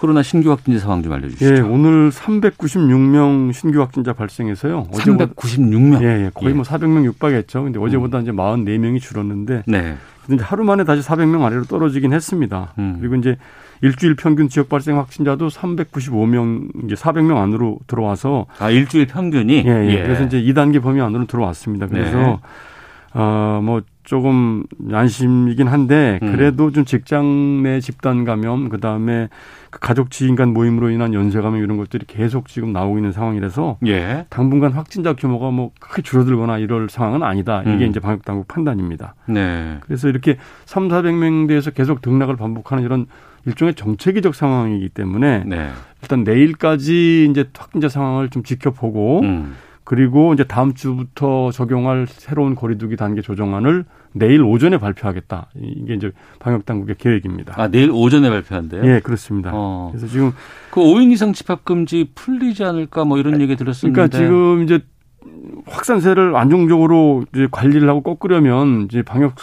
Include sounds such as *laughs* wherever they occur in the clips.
코로나 신규 확진자 상황 좀 알려주시죠. 예, 오늘 396명 신규 확진자 발생해서요. 396명. 예, 예. 거의 뭐 400명 육박했죠. 근데 어제보다 음. 이제 44명이 줄었는데 네. 근데 하루 만에 다시 400명 아래로 떨어지긴 했습니다. 음. 그리고 이제 일주일 평균 지역 발생 확진자도 395명 이제 400명 안으로 들어와서 아, 일주일 평균이 예, 예. 그래서 이제 2단계 범위 안으로 들어왔습니다. 그래서 네. 어뭐 조금 안심이긴 한데 음. 그래도 좀 직장 내 집단 감염 그다음에 그 가족 지인 간 모임으로 인한 연쇄 감염 이런 것들이 계속 지금 나오고 있는 상황이라서 예. 당분간 확진자 규모가 뭐 크게 줄어들거나 이럴 상황은 아니다. 이게 음. 이제 방역 당국 판단입니다. 네. 그래서 이렇게 3, 400명대에서 계속 등락을 반복하는 이런 일종의 정체기적 상황이기 때문에 네. 일단 내일까지 이제 확진자 상황을 좀 지켜보고 음. 그리고 이제 다음 주부터 적용할 새로운 거리두기 단계 조정안을 내일 오전에 발표하겠다. 이게 이제 방역 당국의 계획입니다. 아, 내일 오전에 발표한대요? 예, 그렇습니다. 어. 그래서 지금 그 5인 이상 집합 금지 풀리지 않을까 뭐 이런 얘기 들었었는데. 그러니까 지금 이제 확산세를 안정적으로 이제 관리를 하고 꺾으려면 이제 방역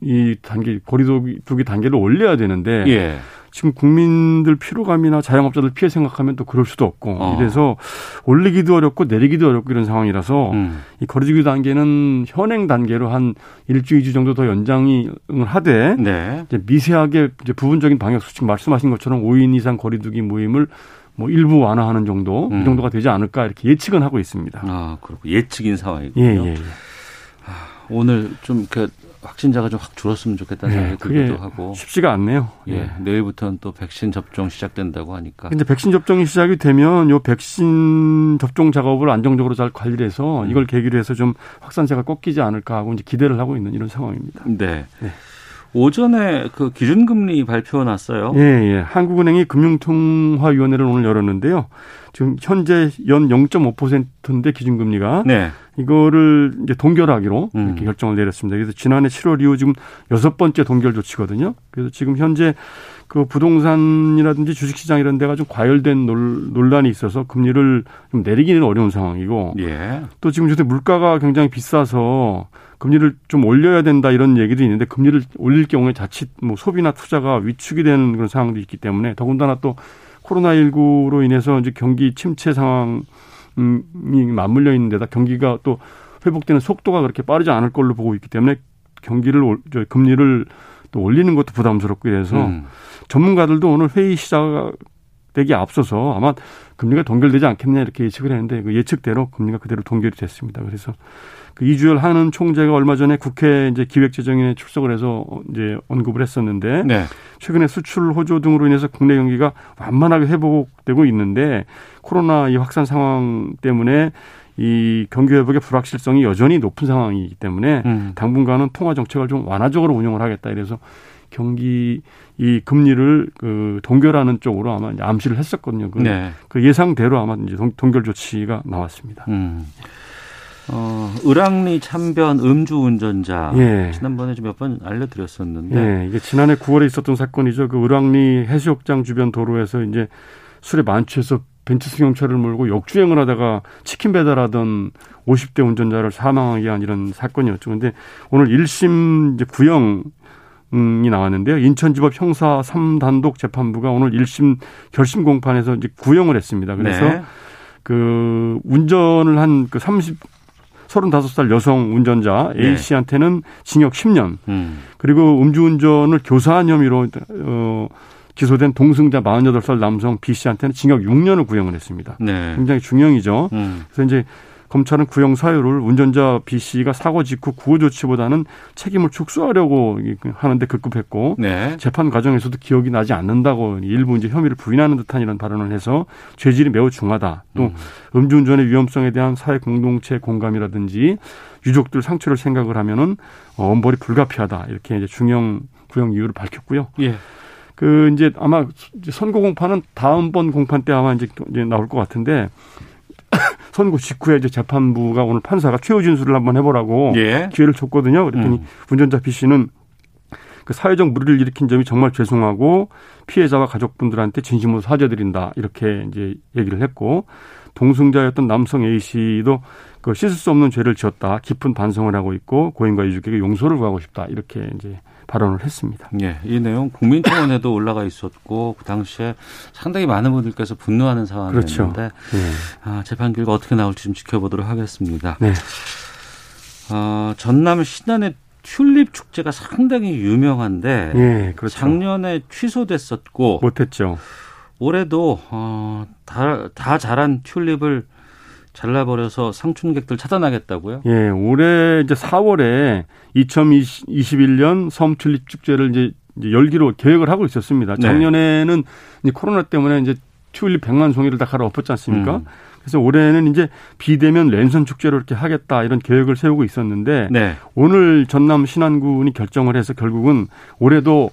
이 단계 거리두기 단계를 올려야 되는데 예. 지금 국민들 피로감이나 자영업자들 피해 생각하면 또 그럴 수도 없고 어. 이래서 올리기도 어렵고 내리기도 어렵고 이런 상황이라서 음. 이 거리두기 단계는 현행 단계로 한 일주 이주 정도 더 연장을 하되 네. 이제 미세하게 이제 부분적인 방역 수칙 말씀하신 것처럼 5인 이상 거리두기 모임을 뭐 일부 완화하는 정도 음. 이 정도가 되지 않을까 이렇게 예측은 하고 있습니다. 아, 그렇고 예측인 상황이군요. 예, 예, 예. 오늘 좀 그 확진자가 좀 확 줄었으면 좋겠다는 네, 생각이 들기도 하고. 쉽지가 않네요. 예. 내일부터는 또 백신 접종 시작된다고 하니까. 근데 백신 접종이 시작이 되면 요 백신 접종 작업을 안정적으로 잘 관리를 해서 음. 이걸 계기로 해서 좀 확산세가 꺾이지 않을까 하고 이제 기대를 하고 있는 이런 상황입니다. 네. 네. 오전에 그 기준금리 발표 났어요. 예, 예. 한국은행이 금융통화위원회를 오늘 열었는데요. 지금 현재 연 0.5%인데 기준금리가 네. 이거를 이제 동결하기로 음. 이렇게 결정을 내렸습니다. 그래서 지난해 7월 이후 지금 여섯 번째 동결 조치거든요. 그래서 지금 현재 그 부동산이라든지 주식시장 이런 데가 좀 과열된 논- 논란이 있어서 금리를 좀 내리기는 어려운 상황이고 예. 또 지금 요새 물가가 굉장히 비싸서 금리를 좀 올려야 된다 이런 얘기도 있는데 금리를 올릴 경우에 자칫 뭐 소비나 투자가 위축이 되는 그런 상황도 있기 때문에 더군다나 또 코로나19로 인해서 이제 경기 침체 상황이 맞물려 있는 데다 경기가 또 회복되는 속도가 그렇게 빠르지 않을 걸로 보고 있기 때문에 경기를 올- 저 금리를 또 올리는 것도 부담스럽고 이래서 음. 전문가들도 오늘 회의 시작 되기 앞서서 아마 금리가 동결되지 않겠냐 이렇게 예측을 했는데 그 예측대로 금리가 그대로 동결이 됐습니다. 그래서 그 이주열 하는 총재가 얼마 전에 국회 이제 기획재정위에 출석을 해서 이제 언급을 했었는데 네. 최근에 수출 호조 등으로 인해서 국내 경기가 완만하게 회복되고 있는데 코로나 이 확산 상황 때문에 이 경기 회복의 불확실성이 여전히 높은 상황이기 때문에 음. 당분간은 통화 정책을 좀 완화적으로 운영을 하겠다 이래서 경기 이 금리를 그 동결하는 쪽으로 아마 암시를 했었거든요. 그, 네. 그 예상대로 아마 이제 동, 동결 조치가 나왔습니다. 음. 어, 을왕리 참변 음주 운전자. 예. 지난번에 좀 몇 번 알려드렸었는데. 예, 이게 지난해 9월에 있었던 사건이죠. 그 을왕리 해수욕장 주변 도로에서 이제 술에 만취해서 벤츠 승용차를 몰고 역주행을 하다가 치킨 배달하던 50대 운전자를 사망하게 한 이런 사건이었죠. 근데 오늘 1심 이제 구형 이 나왔는데요. 인천지법 형사 3단독 재판부가 오늘 1심 결심 공판에서 이제 구형을 했습니다. 그래서 네. 그 운전을 한 그 30, 35살 여성 운전자 네. A 씨한테는 징역 10년 음. 그리고 음주운전을 교사한 혐의로 어 기소된 동승자 48살 남성 B 씨한테는 징역 6년을 구형을 했습니다. 네. 굉장히 중형이죠. 음. 그래서 이제 검찰은 구형 사유를 운전자 B 씨가 사고 직후 구호 조치보다는 책임을 축소하려고 하는데 급급했고 네. 재판 과정에서도 기억이 나지 않는다고 일부 이제 혐의를 부인하는 듯한 이런 발언을 해서 죄질이 매우 중하다. 또 음. 주운전의 위험성에 대한 사회 공동체 공감이라든지 유족들 상처를 생각을 하면은 어, 엄벌이 불가피하다 이렇게 이제 중형 구형 이유를 밝혔고요. 예. 그 이제 아마 선고 공판은 다음번 공판 때 아마 이제 나올 것 같은데 *laughs* 선고 직후에 이제 재판부가 오늘 판사가 최후 진술을 한번 해보라고 예. 기회를 줬거든요. 그랬더니 음. 운전자 B 씨는 그 사회적 무리를 일으킨 점이 정말 죄송하고 피해자와 가족분들한테 진심으로 사죄드린다 이렇게 이제 얘기를 했고 동승자였던 남성 A 씨도 그 씻을 수 없는 죄를 지었다 깊은 반성을 하고 있고 고인과 유족에게 용서를 구하고 싶다 이렇게 이제 발언을 했습니다. 예, 이 내용 국민청원에도 *laughs* 올라가 있었고 그 당시에 상당히 많은 분들께서 분노하는 상황이었는데 그렇죠. 네. 아, 재판 결과 어떻게 나올지 좀 지켜보도록 하겠습니다. 네. 어, 전남 신안의 튤립 축제가 상당히 유명한데 예, 그렇죠. 작년에 취소됐었고 못했죠. 올해도 어, 다, 다 자란 튤립을 잘라버려서 상춘객들 차단하겠다고요? 예, 올해 이제 4월에 2021년 섬 튤립 축제를 이제 열기로 계획을 하고 있었습니다. 네. 작년에는 이제 코로나 때문에 이제 튤립 100만 송이를 다 갈아 엎었지 않습니까? 음. 그래서 올해는 이제 비대면 랜선 축제로 이렇게 하겠다 이런 계획을 세우고 있었는데 네. 오늘 전남 신안군이 결정을 해서 결국은 올해도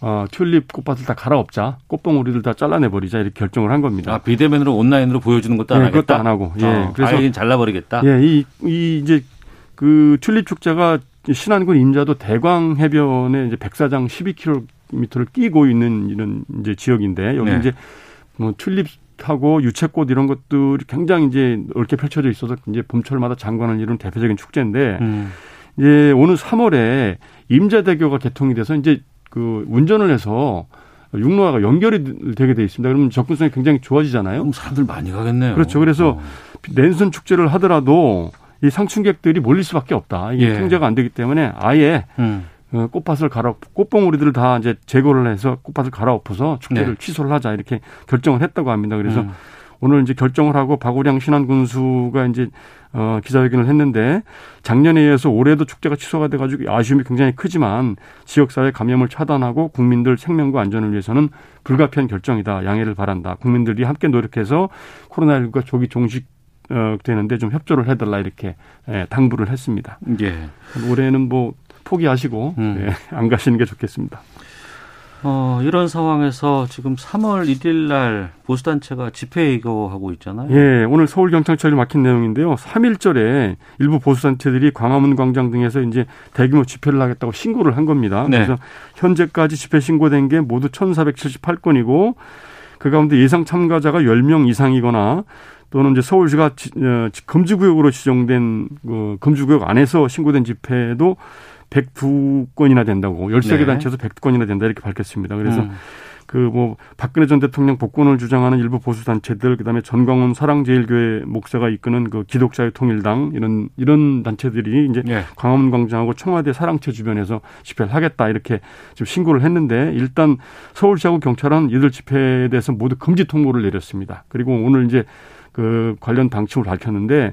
어, 튤립 꽃밭을 다 갈아엎자, 꽃봉오리들 다 잘라내버리자 이렇게 결정을 한 겁니다. 아, 비대면으로 온라인으로 보여주는 것도 안 예, 하겠다. 그것도 안 하고. 예, 어, 그래서 아예 잘라버리겠다. 예, 이, 이 이제 그 튤립 축제가 신안군 임자도 대광 해변에 이제 백사장 12km를 끼고 있는 이런 이제 지역인데 여기 네. 이제 뭐 튤립하고 유채꽃 이런 것들이 굉장히 이제 넓게 펼쳐져 있어서 이제 봄철마다 장관을 이루는 대표적인 축제인데 음. 이제 오늘 3월에 임자대교가 개통이 돼서 이제 그 운전을 해서 육로화가 연결이 되게 돼 있습니다. 그러면 접근성이 굉장히 좋아지잖아요. 그럼 사람들 많이 가겠네요. 그렇죠. 그래서 어. 랜선 축제를 하더라도 이 상춘객들이 몰릴 수밖에 없다. 이게 예. 통제가 안 되기 때문에 아예 음. 어, 꽃밭을 갈아 꽃봉우리들을 다 이제 제거를 해서 꽃밭을 갈아엎어서 축제를 네. 취소를 하자 이렇게 결정을 했다고 합니다. 그래서 음. 오늘 이제 결정을 하고 박우량 신안군수가 이제 어, 기자회견을 했는데 작년에 이어서 올해도 축제가 취소가 돼가지고 아쉬움이 굉장히 크지만 지역사회 감염을 차단하고 국민들 생명과 안전을 위해서는 불가피한 결정이다. 양해를 바란다. 국민들이 함께 노력해서 코로나19가 조기 종식 어, 되는데 좀 협조를 해달라 이렇게 예, 당부를 했습니다. 예. 올해는 뭐 포기하시고 음. 예, 안 가시는 게 좋겠습니다. 어, 이런 상황에서 지금 3월 1일 날 보수단체가 집회 예고하고 있잖아요. 예, 오늘 서울경찰청이 막힌 내용인데요. 3일절에 일부 보수단체들이 광화문 광장 등에서 이제 대규모 집회를 하겠다고 신고를 한 겁니다. 네. 그래서 현재까지 집회 신고된 게 모두 1,478건이고 그 가운데 예상 참가자가 10명 이상이거나 또는 이제 서울시가 지- 어, 금지구역으로 지정된 그 금지구역 안에서 신고된 집회도 102건이나 된다고 13개 네. 단체에서 102건이나 된다 이렇게 밝혔습니다. 그래서 음. 그뭐 박근혜 전 대통령 복권을 주장하는 일부 보수 단체들 그다음에 전광훈 사랑제일교회 목사가 이끄는 그 기독자의 통일당 이런 이런 단체들이 이제 예. 광화문 광장하고 청와대 사랑채 주변에서 집회를 하겠다 이렇게 지금 신고를 했는데 일단 서울시하고 경찰은 이들 집회에 대해서 모두 금지 통보를 내렸습니다. 그리고 오늘 이제 그 관련 방침을 밝혔는데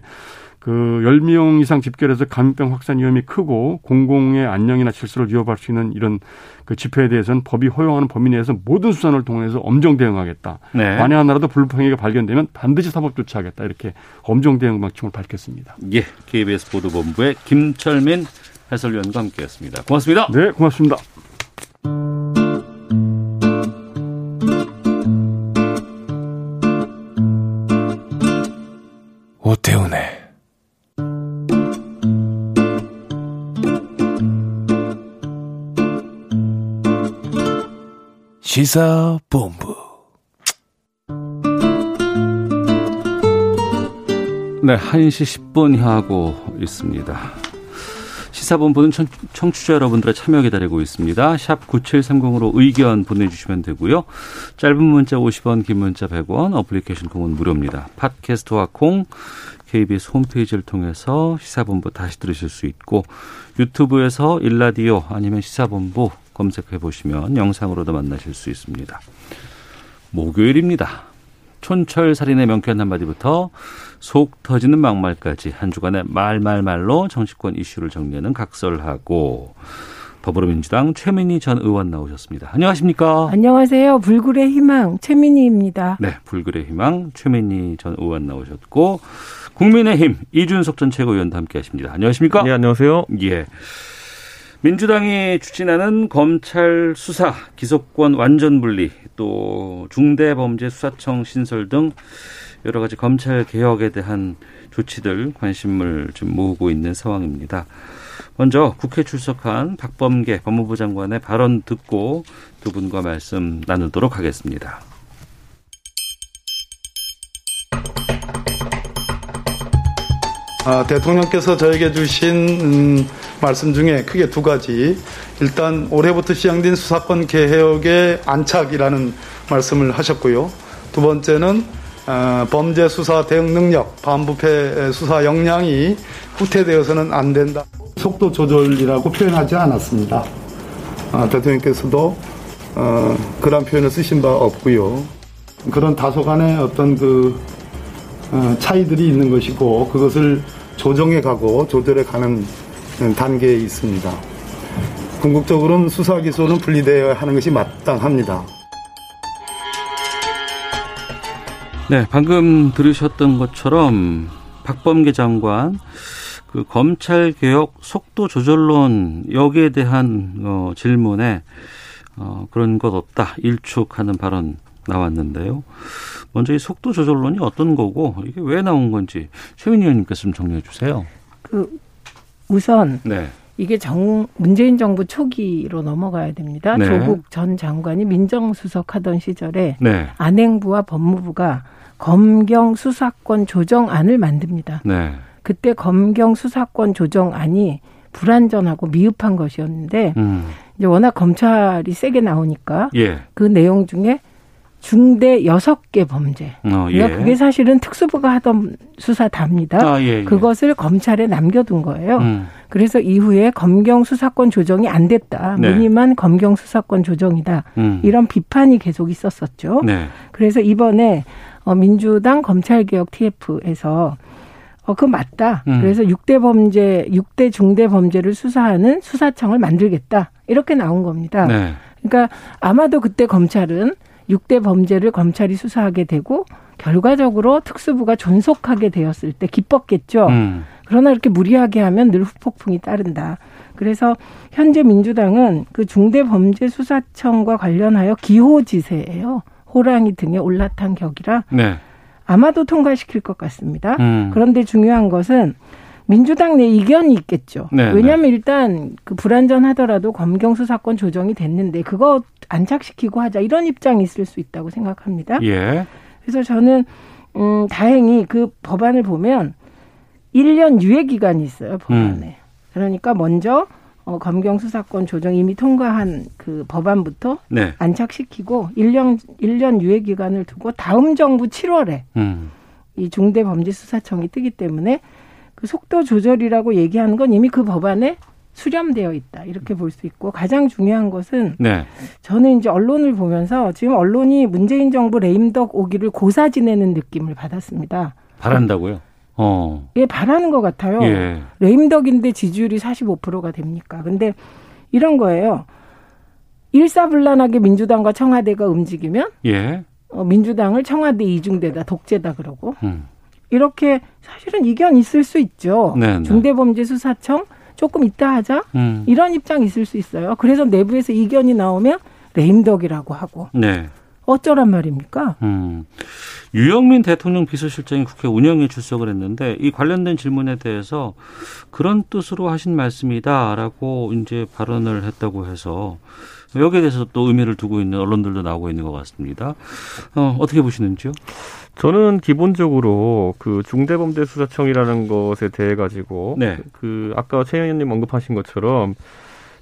그 10명 이상 집결해서 감염병 확산 위험이 크고 공공의 안녕이나 질서를 위협할 수 있는 이런 그 집회에 대해서는 법이 허용하는 범위 내에서 모든 수단을 동원해서 엄정 대응하겠다. 네. 만에 하나라도 불법행위가 발견되면 반드시 사법 조치하겠다. 이렇게 엄정 대응 방침을 밝혔습니다. 예. KBS 보도본부의 김철민 해설위원과 함께했습니다. 고맙습니다. 네, 고맙습니다. 오태훈의 시사본부 네, 1시 10분 향하고 있습니다. 시사본부는 청, 청취자 여러분들의 참여 기다리고 있습니다. 샵 9730으로 의견 보내주시면 되고요. 짧은 문자 50원, 긴 문자 100원, 어플리케이션 콩은 무료입니다. 팟캐스트와 콩, KBS 홈페이지를 통해서 시사본부 다시 들으실 수 있고 유튜브에서 일라디오 아니면 시사본부 검색해 보시면 영상으로도 만나실 수 있습니다. 목요일입니다. 촌철 살인의 명쾌한 한마디부터 속 터지는 막말까지 한 주간의 말말말로 정치권 이슈를 정리하는 각설하고 더불어민주당 최민희 전 의원 나오셨습니다. 안녕하십니까? 안녕하세요. 불굴의 희망 최민희입니다. 네, 불굴의 희망 최민희 전 의원 나오셨고 국민의힘 이준석 전 최고위원도 함께하십니다. 안녕하십니까? 네, 안녕하세요. 예. 민주당이 추진하는 검찰 수사, 기소권 완전 분리, 또 중대범죄수사청 신설 등 여러 가지 검찰 개혁에 대한 조치들 관심을 좀 모으고 있는 상황입니다. 먼저 국회 출석한 박범계 법무부 장관의 발언 듣고 두 분과 말씀 나누도록 하겠습니다. 아, 대통령께서 저에게 주신 음, 말씀 중에 크게 두 가지. 일단 올해부터 시행된 수사권 개혁의 안착이라는 말씀을 하셨고요. 두 번째는 어, 범죄 수사 대응 능력, 반부패 수사 역량이 후퇴되어서는 안 된다. 속도 조절이라고 표현하지 않았습니다. 아, 대통령께서도 어, 그런 표현을 쓰신 바 없고요. 그런 다소간의 어떤 그 어, 차이들이 있는 것이고 그것을 조정해 가고 조절해 가는 단계에 있습니다. 궁극적으로는 수사 기소는 분리되어야 하는 것이 마땅합니다. 네, 방금 들으셨던 것처럼 박범계 장관 그 검찰 개혁 속도 조절론 여기에 대한 어, 질문에 어, 그런 것 없다 일축하는 발언 나왔는데요. 먼저 이 속도 조절론이 어떤 거고 이게 왜 나온 건지 최민희 의원님께서 좀 정리해 주세요. 그 우선 네. 이게 정 문재인 정부 초기로 넘어가야 됩니다. 네. 조국 전 장관이 민정수석 하던 시절에 네. 안행부와 법무부가 검경 수사권 조정안을 만듭니다. 네. 그때 검경 수사권 조정안이 불완전하고 미흡한 것이었는데 음. 이제 워낙 검찰이 세게 나오니까 예. 그 내용 중에 중대 여섯 개 범죄. 어, 예. 그러니까 그게 사실은 특수부가 하던 수사 답니다. 아, 예, 예. 그것을 검찰에 남겨둔 거예요. 음. 그래서 이후에 검경 수사권 조정이 안 됐다. 네. 무늬만 검경 수사권 조정이다. 음. 이런 비판이 계속 있었었죠. 네. 그래서 이번에 어, 민주당 검찰개혁 TF에서 어, 그 맞다. 음. 그래서 6대 범죄, 6대 중대 범죄를 수사하는 수사청을 만들겠다. 이렇게 나온 겁니다. 네. 그러니까 아마도 그때 검찰은 6대 범죄를 검찰이 수사하게 되고 결과적으로 특수부가 존속하게 되었을 때 기뻤겠죠. 음. 그러나 이렇게 무리하게 하면 늘 후폭풍이 따른다. 그래서 현재 민주당은 그 중대범죄수사청과 관련하여 기호지세예요. 호랑이 등에 올라탄 격이라 네. 아마도 통과시킬 것 같습니다. 음. 그런데 중요한 것은 민주당 내 이견이 있겠죠. 네, 왜냐하면 일단 그 불안전하더라도 검경 수사권 조정이 됐는데 그거 안착시키고 하자 이런 입장이 있을 수 있다고 생각합니다. 예. 그래서 저는 음 다행히 그 법안을 보면 1년 유예 기간이 있어요 법안에. 그러니까 먼저 어, 검경 수사권 조정 이미 통과한 그 법안부터 네. 안착시키고 1년 1년 유예 기간을 두고 다음 정부 7월에 음. 이 중대범죄수사청이 뜨기 때문에 그 속도 조절이라고 얘기하는 건 이미 그 법안에 수렴되어 있다 이렇게 볼 수 있고 가장 중요한 것은 네. 저는 이제 언론을 보면서 지금 언론이 문재인 정부 레임덕 오기를 고사 지내는 느낌을 받았습니다. 바란다고요? 어. 예, 바라는 것 같아요. 예. 레임덕인데 지지율이 45%가 됩니까? 근데 이런 거예요. 일사불란하게 민주당과 청와대가 움직이면 예. 어, 민주당을 청와대 이중대다 독재다 그러고 음. 이렇게 사실은 이견 있을 수 있죠. 네, 네. 중대범죄수사청 조금 이따 하자 음. 이런 입장 있을 수 있어요. 그래서 내부에서 이견이 나오면 레임덕이라고 하고 네. 어쩌란 말입니까? 음. 유영민 대통령 비서실장이 국회 운영에 출석을 했는데 이 관련된 질문에 대해서 그런 뜻으로 하신 말씀이다라고 이제 발언을 했다고 해서 여기에 대해서 또 의미를 두고 있는 언론들도 나오고 있는 것 같습니다. 어, 어떻게 보시는지요? 저는 기본적으로 그 중대범죄수사청이라는 것에 대해 가지고 네. 그 아까 최 의원님 언급하신 것처럼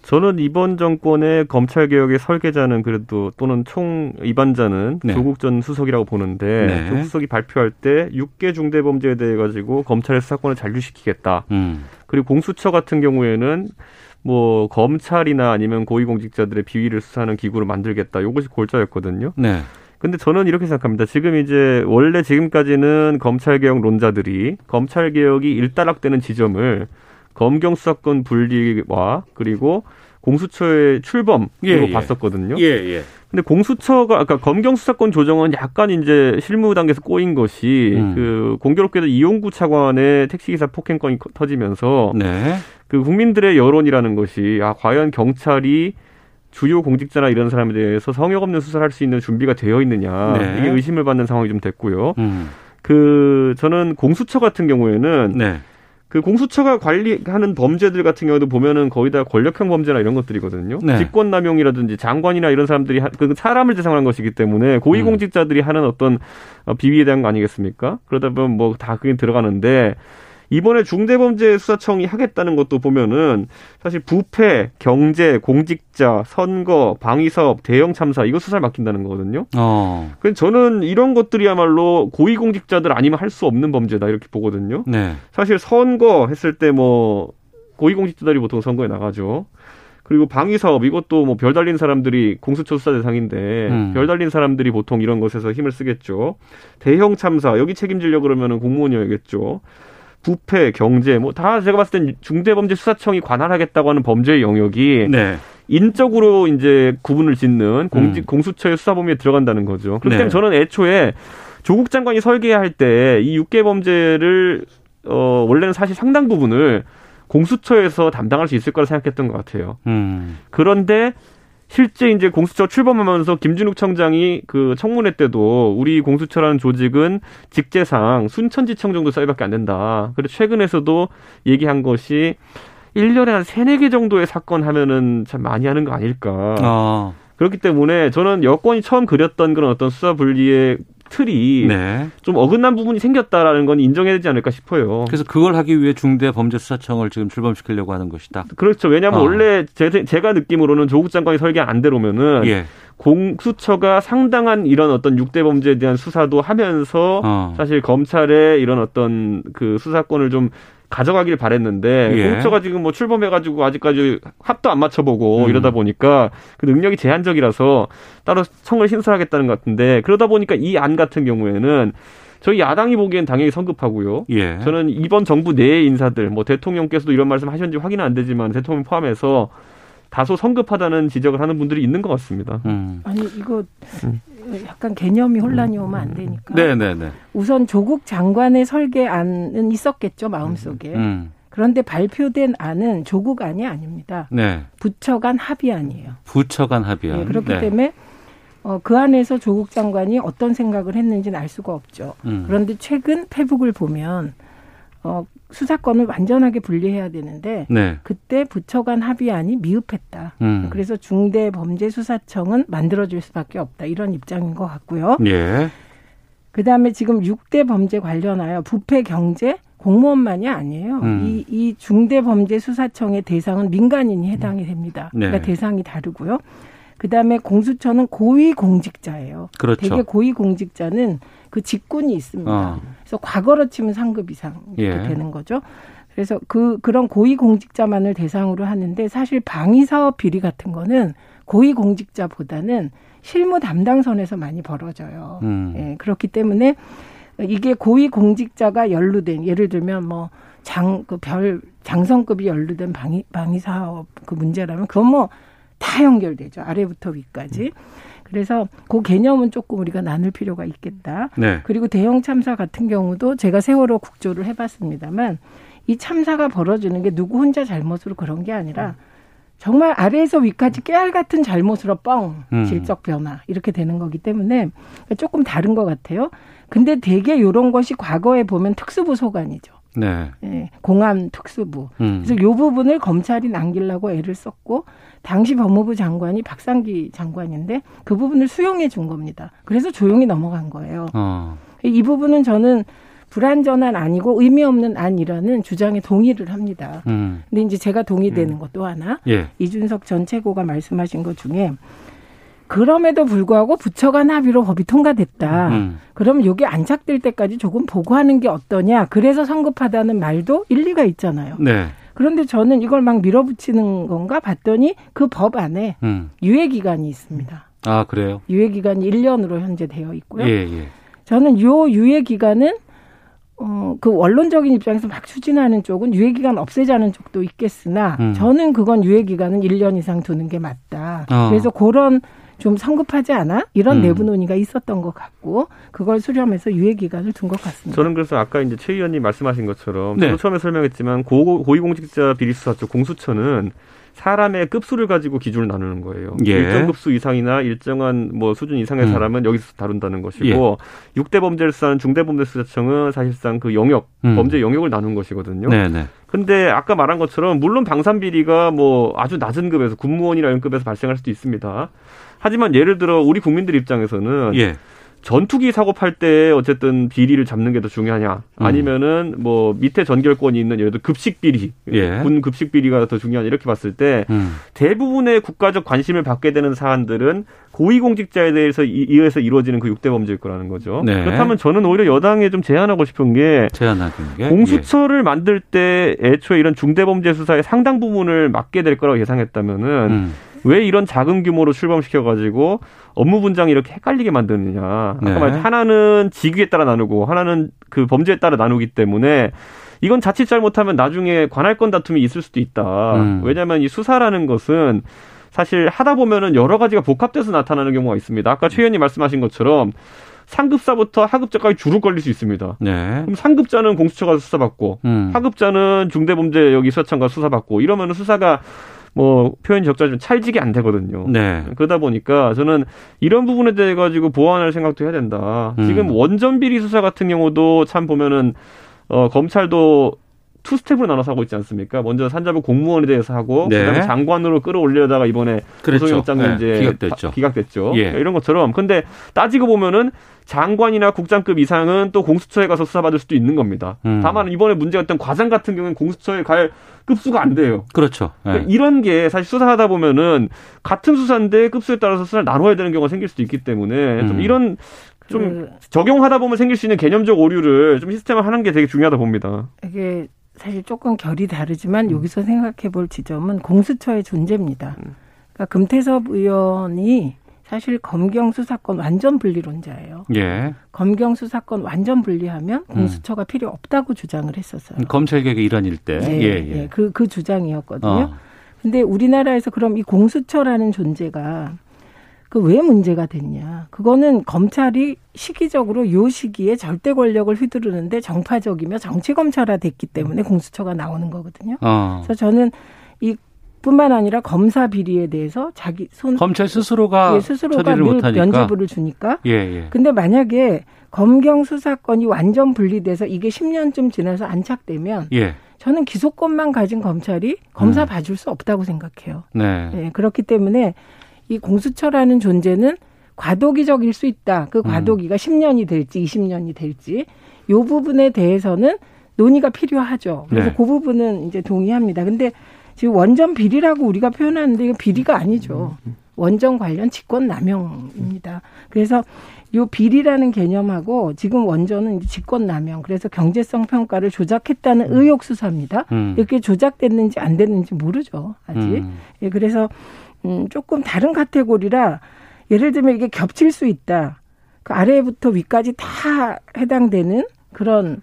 저는 이번 정권의 검찰 개혁의 설계자는 그래도 또는 총 입안자는 네. 조국 전 수석이라고 보는데 네. 조국 수석이 발표할 때 6개 중대범죄에 대해 가지고 검찰의 수사권을 잔류시키겠다. 음. 그리고 공수처 같은 경우에는 뭐 검찰이나 아니면 고위공직자들의 비위를 수사하는 기구를 만들겠다. 이것이 골자였거든요. 네. 근데 저는 이렇게 생각합니다. 지금 이제 원래 지금까지는 검찰 개혁 론자들이 검찰 개혁이 일단락되는 지점을 검경 수사권 분리와 그리고 공수처의 출범으로 예, 예. 봤었거든요. 예, 예. 근데 공수처가 아까 검경 수사권 조정은 약간 이제 실무 단계에서 꼬인 것이 음. 그 공교롭게도 이용구 차관의 택시기사 폭행 건이 커- 터지면서 네. 그 국민들의 여론이라는 것이 아 과연 경찰이 주요 공직자나 이런 사람에 대해서 성역 없는 수사를 할 수 있는 준비가 되어 있느냐 네. 이게 의심을 받는 상황이 좀 됐고요. 음. 그 저는 공수처 같은 경우에는 네. 그 공수처가 관리하는 범죄들 같은 경우도 보면은 거의 다 권력형 범죄나 이런 것들이거든요. 네. 직권남용이라든지 장관이나 이런 사람들이 하- 그 사람을 대상으로 한 것이기 때문에 음. 고위공직자들이 하는 어떤 어, 비위에 대한 거 아니겠습니까? 그러다 보면 뭐 다 그게 들어가는데 이번에 중대범죄수사청이 하겠다는 것도 보면은 사실 부패, 경제, 공직자, 선거, 방위사업, 대형 참사 이거 수사를 맡긴다는 거거든요. 어. 그래서 저는 이런 것들이야말로 고위공직자들 아니면 할 수 없는 범죄다 이렇게 보거든요. 네. 사실 선거 했을 때 뭐 고위공직자들이 보통 선거에 나가죠. 그리고 방위 사업 이것도 뭐 별 달린 사람들이 공수처 수사 대상인데 음. 별 달린 사람들이 보통 이런 것에서 힘을 쓰겠죠. 대형 참사 여기 책임지려 그러면은 공무원이어야겠죠. 부패, 경제 뭐 다 제가 봤을 땐 중대범죄수사청이 관할하겠다고 하는 범죄의 영역이 네. 인적으로 이제 구분을 짓는 공직 음. 공수처의 수사 범위에 들어간다는 거죠. 그렇기 네. 때문에 저는 애초에 조국 장관이 설계할 때 이 육개 범죄를 어 원래는 사실 상당 부분을 공수처에서 담당할 수 있을 거라 생각했던 것 같아요. 음. 그런데 실제 이제 공수처 출범하면서 김준욱 청장이 그 청문회 때도 우리 공수처라는 조직은 직제상 순천지청 정도 사이밖에 안 된다. 그리고 최근에서도 얘기한 것이 1년에 한 3, 4개 정도의 사건 하면은 참 많이 하는 거 아닐까. 어. 그렇기 때문에 저는 여권이 처음 그렸던 그런 어떤 수사 분리의 틀이 네. 좀 어긋난 부분이 생겼다라는 건 인정해야 되지 않을까 싶어요. 그래서 그걸 하기 위해 중대범죄수사청을 지금 출범시키려고 하는 것이다. 그렇죠. 왜냐하면 어. 원래 제, 제가 느낌으로는 조국 장관이 설계한 대로면은 예. 공수처가 상당한 이런 어떤 육대 범죄에 대한 수사도 하면서 어. 사실 검찰의 이런 어떤 그 수사권을 좀 가져가길 바랬는데 예. 공수처가 지금 뭐 출범해가지고 아직까지 합도 안 맞춰보고 음. 이러다 보니까 그 능력이 제한적이라서 따로 청을 신설하겠다는 것 같은데 그러다 보니까 이 안 같은 경우에는 저희 야당이 보기엔 당연히 성급하고요. 예. 저는 이번 정부 내의 인사들, 뭐 대통령께서도 이런 말씀 하셨는지 확인은 안 되지만 대통령 포함해서 다소 성급하다는 지적을 하는 분들이 있는 것 같습니다. 음. 아니 이거 약간 개념이 혼란이 오면 안 되니까. 네, 네, 네. 우선 조국 장관의 설계안은 있었겠죠 마음속에. 음. 그런데 발표된 안은 조국 안이 아닙니다. 네. 부처 간 합의안이에요. 부처 간 합의안. 예, 그렇기 네. 때문에 어, 그 안에서 조국 장관이 어떤 생각을 했는지는 알 수가 없죠. 음. 그런데 최근 페북을 보면 어, 수사권을 완전하게 분리해야 되는데 네. 그때 부처 간 합의안이 미흡했다. 음. 그래서 중대범죄수사청은 만들어질 수밖에 없다. 이런 입장인 것 같고요. 예. 그다음에 지금 6대 범죄 관련하여 부패 경제 공무원만이 아니에요. 음. 이, 이 중대범죄수사청의 대상은 민간인이 해당이 됩니다. 네. 그러니까 대상이 다르고요. 그다음에 공수처는 고위공직자예요. 그렇죠. 되게 고위공직자는 그 직군이 있습니다. 어. 그래서 과거로 치면 상급 이상 이렇게 예. 되는 거죠. 그래서 그 그런 고위 공직자만을 대상으로 하는데 사실 방위 사업 비리 같은 거는 고위 공직자보다는 실무 담당선에서 많이 벌어져요. 음. 예, 그렇기 때문에 이게 고위 공직자가 연루된 예를 들면 뭐 장 그 별 장성급이 연루된 방위 방위 사업 그 문제라면 그건 뭐 다 연결되죠 아래부터 위까지. 그래서 그 개념은 조금 우리가 나눌 필요가 있겠다. 네. 그리고 대형 참사 같은 경우도 제가 세월호 국조를 해봤습니다만 이 참사가 벌어지는 게 누구 혼자 잘못으로 그런 게 아니라 정말 아래에서 위까지 깨알 같은 잘못으로 뻥 음. 질적 변화 이렇게 되는 거기 때문에 조금 다른 것 같아요. 근데 대개 이런 것이 과거에 보면 특수부 소관이죠. 네. 예, 공안 특수부. 음. 그래서 이 부분을 검찰이 남기려고 애를 썼고 당시 법무부 장관이 박상기 장관인데 그 부분을 수용해 준 겁니다. 그래서 조용히 넘어간 거예요. 어. 이 부분은 저는 불완전한 아니고 의미 없는 안이라는 주장에 동의를 합니다. 음. 근데 이제 제가 동의되는 것도 하나 예. 이준석 전 최고가 말씀하신 것 중에 그럼에도 불구하고 부처 간 합의로 법이 통과됐다. 음. 그러면 이게 안착될 때까지 조금 보고하는 게 어떠냐. 그래서 성급하다는 말도 일리가 있잖아요. 네. 그런데 저는 이걸 막 밀어붙이는 건가 봤더니 그 법 안에 음. 유예 기간이 있습니다. 아, 그래요? 유예 기간이 1년으로 현재 되어 있고요. 예, 예. 저는 요 유예 기간은 어, 그 원론적인 입장에서 막 추진하는 쪽은 유예 기간 없애자는 쪽도 있겠으나 음. 저는 그건 유예 기간은 1년 이상 두는 게 맞다. 어. 그래서 그런 좀 성급하지 않아? 이런 음. 내부 논의가 있었던 것 같고 그걸 수렴해서 유예 기간을 둔 것 같습니다. 저는 그래서 아까 이제 최 의원님 말씀하신 것처럼 네. 처음에 설명했지만 고, 고위공직자 비리수사처 공수처는 사람의 급수를 가지고 기준을 나누는 거예요. 예. 일정 급수 이상이나 일정한 뭐 수준 이상의 음. 사람은 여기서 다룬다는 것이고 육 6대 범죄를 수사하는 중대범죄수사청은 사실상 그 영역 음. 범죄 영역을 나눈 것이거든요. 네, 네. 근데 아까 말한 것처럼 물론 방산 비리가 뭐 아주 낮은 급에서 군무원이나 이런 급에서 발생할 수도 있습니다. 하지만 예를 들어 우리 국민들 입장에서는 예. 전투기 사고 팔 때 어쨌든 비리를 잡는 게 더 중요하냐 음. 아니면은 뭐 밑에 전결권이 있는 예를 들어 급식 비리 예. 군 급식 비리가 더 중요하냐 이렇게 봤을 때 음. 대부분의 국가적 관심을 받게 되는 사안들은 고위공직자에 대해서 이- 의해서 이루어지는 그 6대 범죄일 거라는 거죠. 네. 그렇다면 저는 오히려 여당에 좀 제안하고 싶은 게 게. 공수처를 만들 때 애초에 이런 중대 범죄 수사의 상당 부분을 맡게 될 거라고 예상했다면은 예. 음. 왜 이런 작은 규모로 출범시켜가지고 업무 분장이 이렇게 헷갈리게 만드느냐. 아까 네. 말한 하나는 직위에 따라 나누고 하나는 그 범죄에 따라 나누기 때문에 이건 자칫 잘못하면 나중에 관할권 다툼이 있을 수도 있다. 음. 왜냐하면 이 수사라는 것은 사실 하다 보면은 여러 가지가 복합돼서 나타나는 경우가 있습니다. 아까 최 의원님 말씀하신 것처럼 상급사부터 하급자까지 줄을 걸릴 수 있습니다. 네. 그럼 상급자는 공수처가 수사받고 음. 하급자는 중대범죄 여기 수사청가 수사받고 이러면은 수사가 뭐 표현이 적절하지만 찰지게 안 되거든요. 네. 그러다 보니까 저는 이런 부분에 대해 가지고 보완할 생각도 해야 된다. 음. 지금 원전 비리 수사 같은 경우도 참 보면은 어 검찰도 two step으로 나눠서 하고 있지 않습니까? 먼저 산자부 공무원에 대해서 하고 네. 그다음에 장관으로 끌어올려다가 이번에 그랬죠. 구속영장을 네, 이제 기각됐죠. 바- 기각됐죠. 예. 이런 것처럼 근데 따지고 보면은 장관이나 국장급 이상은 또 공수처에 가서 수사받을 수도 있는 겁니다. 음. 다만 이번에 문제였던 과장 같은 경우는 공수처에 갈 급수가 안 돼요. 그렇죠. 네. 그러니까 이런 게 사실 수사하다 보면은 같은 수사인데 급수에 따라서 수사를 나눠야 되는 경우가 생길 수도 있기 때문에 좀 음. 이런 좀 그 적용하다 보면 생길 수 있는 개념적 오류를 좀 시스템화 하는 게 되게 중요하다 봅니다. 이게 사실 조금 결이 다르지만 여기서 생각해 볼 지점은 공수처의 존재입니다. 그러니까 금태섭 의원이 사실 검경 수사권 완전 분리론자예요. 예. 검경 수사권 완전 분리하면 공수처가 필요 없다고 주장을 했었어요. 검찰 개혁의 일환일 때. 예, 예, 예. 예. 그, 그 주장이었거든요. 어. 근데 우리나라에서 그럼 이 공수처라는 존재가 그 왜 문제가 됐냐. 그거는 검찰이 시기적으로 요 시기에 절대 권력을 휘두르는데 정파적이며 정치 검찰화 됐기 때문에 공수처가 나오는 거거든요. 어. 그래서 저는 이 뿐만 아니라 검사 비리에 대해서 자기 손 검찰 스스로가 예, 스스로가 처리를 늘 못하니까. 면죄부를 주니까 예, 예. 근데 만약에 검경 수사권이 완전 분리돼서 이게 10년쯤 지나서 안착되면 예. 저는 기소권만 가진 검찰이 검사 음. 봐줄 수 없다고 생각해요. 네. 예, 그렇기 때문에 이 공수처라는 존재는 과도기적일 수 있다. 그 과도기가 10년이 될지 20년이 될지 요 부분에 대해서는 논의가 필요하죠. 그래서 네. 그 부분은 이제 동의합니다. 근데 지금 원전 비리라고 우리가 표현하는데 이거 비리가 아니죠. 원전 관련 직권 남용입니다. 그래서 요 비리라는 개념하고 지금 원전은 직권 남용. 그래서 경제성 평가를 조작했다는 의혹 수사입니다. 음. 이렇게 조작됐는지 안 됐는지 모르죠. 아직. 음. 예, 그래서 음, 조금 다른 카테고리라 예를 들면 이게 겹칠 수 있다. 그 아래부터 위까지 다 해당되는 그런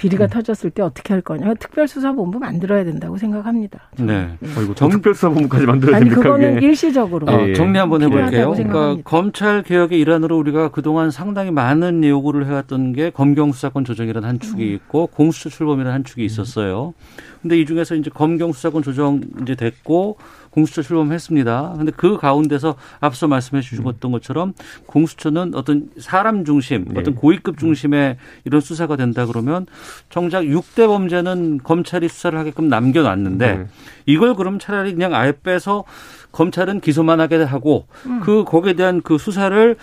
비리가 터졌을 때 어떻게 할 거냐. 특별수사본부 만들어야 된다고 생각합니다. 네. 어이구, 특별수사본부까지 만들어야 아니 됩니까? 그거는 그게? 일시적으로. 어, 예, 예. 정리 한번 해볼게요. 그러니까. 검찰 개혁의 일환으로 우리가 그동안 상당히 많은 요구를 해왔던 게 검경 수사권 조정이라는 한 축이 음. 있고 공수처 출범이라는 한 축이 있었어요. 근데 이 중에서 이제 검경 수사권 조정 이제 됐고 공수처 출범했습니다. 근데 그 가운데서 앞서 말씀해 주셨던 것처럼 공수처는 어떤 사람 중심, 네. 어떤 고위급 중심의 이런 수사가 된다 그러면 정작 6대 범죄는 검찰이 수사를 하게끔 남겨놨는데 네. 이걸 그럼 차라리 그냥 아예 빼서 검찰은 기소만 하게 하고 그 거기에 대한 그 수사를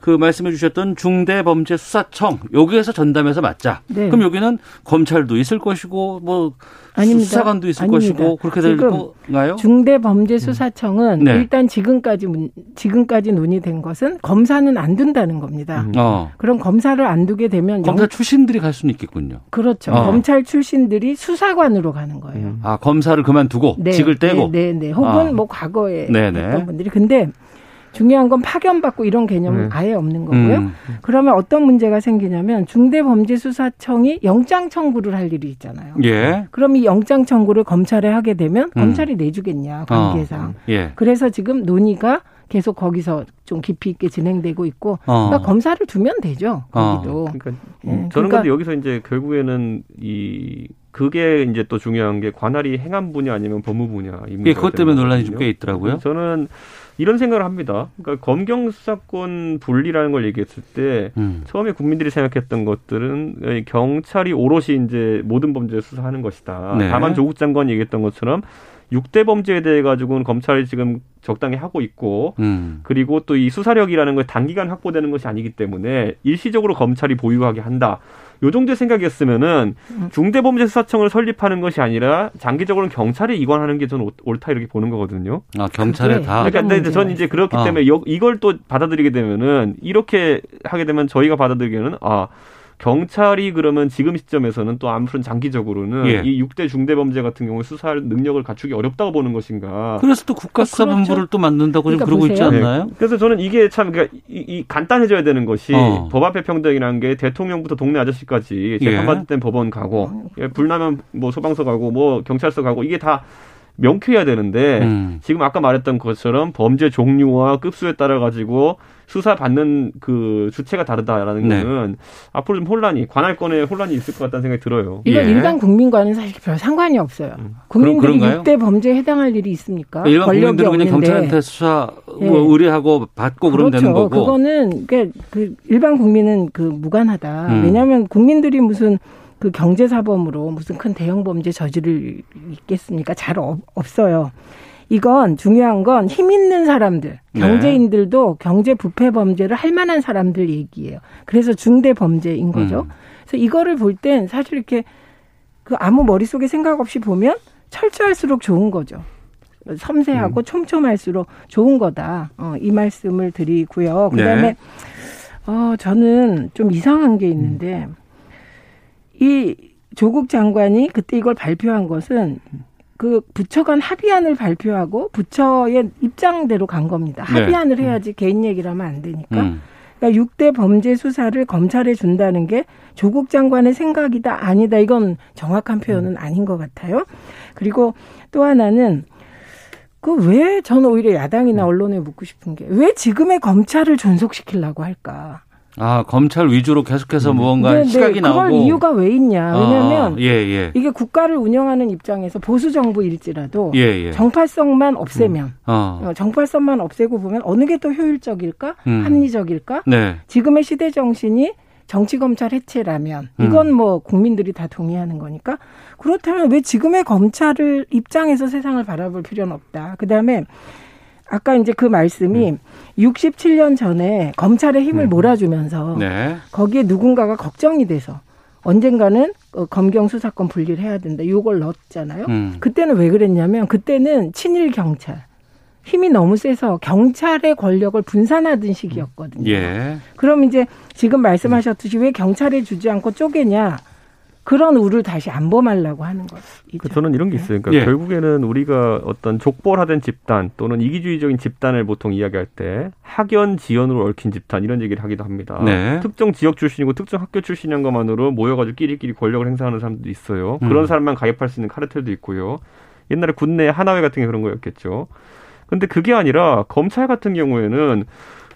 그 말씀해 주셨던 중대범죄수사청 여기에서 전담해서 맞자. 네. 그럼 여기는 검찰도 있을 것이고 뭐 아닙니다. 수사관도 있을 아닙니다. 것이고 그렇게 될 건가요? 중대범죄수사청은 네. 일단 지금까지 문- 지금까지 논의된 것은 검사는 안 둔다는 겁니다. 음. 어. 그럼 검사를 안 두게 되면 검사 영- 출신들이 갈 수는 있겠군요. 그렇죠. 어. 검찰 출신들이 수사관으로 가는 거예요. 음. 아 검사를 그만두고 직을 떼고. 네, 네, 네. 혹은 아. 뭐 과거에 네네. 했던 분들이 근데 중요한 건 파견받고 이런 개념은 네. 아예 없는 거고요. 음. 그러면 어떤 문제가 생기냐면 중대범죄수사청이 영장 청구를 할 일이 있잖아요. 예. 그럼 이 영장 청구를 검찰에 하게 되면 음. 검찰이 내주겠냐 관계상. 예. 그래서 지금 논의가 계속 거기서 좀 깊이 있게 진행되고 있고, 어. 그러니까 검사를 두면 되죠. 거기도. 그러니까 예, 저는 그러니까- 근데 여기서 이제 결국에는 이 그게 이제 또 중요한 게 관할이 행안 분야 아니면 법무 분야 이 예, 문제가 그것 때문에 논란이 좀. 꽤 있더라고요. 저는 이런 생각을 합니다. 그러니까 검경 수사권 분리라는 걸 얘기했을 때 음. 처음에 국민들이 생각했던 것들은 이 경찰이 오롯이 이제 모든 범죄를 수사하는 것이다. 네. 다만 조국 장관이 얘기했던 것처럼 6대 범죄에 대해 가지고는 검찰이 지금 적당히 하고 있고 음. 그리고 또 이 수사력이라는 건 단기간 확보되는 것이 아니기 때문에 일시적으로 검찰이 보유하게 한다. 요 정도의 생각이었으면은 중대범죄수사청을 설립하는 것이 아니라 장기적으로는 경찰에 이관하는 게 저는 옳- 옳다 이렇게 보는 거거든요. 아 경찰에 다. 그러니까 근데 저는 이제 그렇기 아. 때문에 여- 이걸 또 받아들이게 되면은 이렇게 하게 되면 저희가 받아들이기에는 아 경찰이 그러면 지금 시점에서는 또 아무튼 장기적으로는 예. 이 6대 중대범죄 같은 경우에 수사할 능력을 갖추기 어렵다고 보는 것인가. 그래서 또 국가수사본부를 그렇죠. 또 만든다고 그러니까 지금 그러고 있지 보세요. 않나요? 그래서 저는 이게 참 그러니까 이, 이 간단해져야 되는 것이 어. 법 앞에 평등이라는 게 대통령부터 동네 아저씨까지 예. 재판받을 땐 법원 가고 예, 불나면 뭐 소방서 가고 뭐 경찰서 가고 이게 다 명쾌해야 되는데 음. 지금 아까 말했던 것처럼 범죄 종류와 급수에 따라 가지고 수사 받는 그 주체가 다르다라는 네. 거는 앞으로 좀 혼란이 관할권에 혼란이 있을 것 같다는 생각이 들어요. 이건 예. 일반 국민과는 사실 별 상관이 없어요. 국민들이 그런가요? 6대 범죄에 해당할 일이 있습니까? 일반 권력이 국민들은 그냥 없는데. 경찰한테 수사 뭐 예. 의뢰하고 받고 그러면 그렇죠. 되는 거고. 그거는 그러니까 그 일반 국민은 그 무관하다. 음. 왜냐하면 국민들이 무슨 그 경제사범으로 무슨 큰 대형 범죄 저지를 있겠습니까? 잘 없, 없어요. 이건 중요한 건 힘 있는 사람들, 네. 경제인들도 경제 부패 범죄를 할 만한 사람들 얘기예요. 그래서 중대 범죄인 거죠. 음. 그래서 이거를 볼 땐 사실 이렇게 그 아무 머릿속에 생각 없이 보면 철저할수록 좋은 거죠. 섬세하고 촘촘할수록 좋은 거다. 어, 이 말씀을 드리고요. 그 다음에 네. 어, 저는 좀 이상한 게 있는데 이 조국 장관이 그때 이걸 발표한 것은 그 부처 간 합의안을 발표하고 부처의 입장대로 간 겁니다. 네. 합의안을 해야지 개인 얘기를 하면 안 되니까. 음. 그러니까 6대 범죄 수사를 검찰에 준다는 게 조국 장관의 생각이다 아니다 이건 정확한 표현은 아닌 것 같아요. 그리고 또 하나는 그 왜 저는 오히려 야당이나 언론에 묻고 싶은 게 왜 지금의 검찰을 존속시키려고 할까? 아 검찰 위주로 계속해서 무언가 네, 네, 시각이 그럴 나오고. 이유가 왜 있냐? 왜냐하면 아, 예, 예. 이게 국가를 운영하는 입장에서 보수 정부일지라도 예, 예. 정팔성만 없애면 어. 어, 정팔성만 없애고 보면 어느 게 더 효율적일까? 음. 합리적일까? 네. 지금의 시대 정신이 정치 검찰 해체라면 음. 이건 뭐 국민들이 다 동의하는 거니까 그렇다면 왜 지금의 검찰을 입장에서 세상을 바라볼 필요는 없다. 그다음에 아까 이제 그 말씀이 음. 67년 전에 검찰의 힘을 몰아주면서 네. 거기에 누군가가 걱정이 돼서 언젠가는 어, 검경 수사권 분리를 해야 된다. 요걸 넣었잖아요. 음. 그때는 왜 그랬냐면 그때는 친일 경찰 힘이 너무 세서 경찰의 권력을 분산하던 시기였거든요. 예. 그럼 이제 지금 말씀하셨듯이 왜 경찰에 주지 않고 쪼개냐? 그런 우를 다시 안 범하려고 하는 거죠. 그 저는 이런 게 있어요. 그러니까 예. 결국에는 우리가 어떤 족벌화된 집단 또는 이기주의적인 집단을 보통 이야기할 때 학연 지연으로 얽힌 집단 이런 얘기를 하기도 합니다. 네. 특정 지역 출신이고 특정 학교 출신인 것만으로 모여가지고 끼리끼리 권력을 행사하는 사람들도 있어요. 음. 그런 사람만 가입할 수 있는 카르텔도 있고요. 옛날에 군내 하나회 같은 게 그런 거였겠죠. 근데 그게 아니라 검찰 같은 경우에는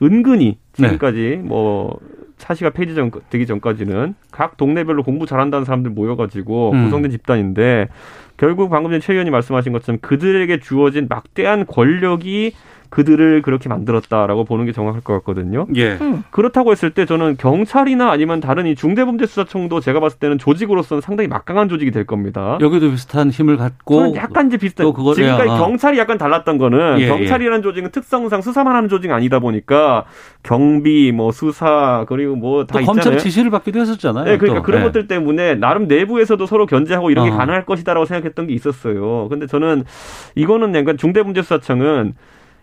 은근히 네. 지금까지 뭐 사시가 폐지 전, 되기 전까지는 각 동네별로 공부 잘한다는 사람들 모여가지고 음. 구성된 집단인데 결국 방금 전에 최 의원이 말씀하신 것처럼 그들에게 주어진 막대한 권력이 그들을 그렇게 만들었다라고 보는 게 정확할 것 같거든요. 예. 그렇다고 했을 때 저는 경찰이나 아니면 다른 이 중대범죄수사청도 제가 봤을 때는 조직으로서는 상당히 막강한 조직이 될 겁니다. 여기도 비슷한 힘을 갖고 저는 약간 이제 비슷한 또 그거를- 지금까지 아. 경찰이 약간 달랐던 거는 예, 경찰이라는 조직은 특성상 수사만 하는 조직이 아니다 보니까 경비 뭐 수사 그리고 뭐다또 있잖아요. 검찰 지시를 받기도 했었잖아요. 네, 그러니까 또. 그런 예. 것들 때문에 나름 내부에서도 서로 견제하고 이런 게 어. 가능할 것이다라고 생각했던 게 있었어요. 근데 저는 이거는 약간 중대범죄수사청은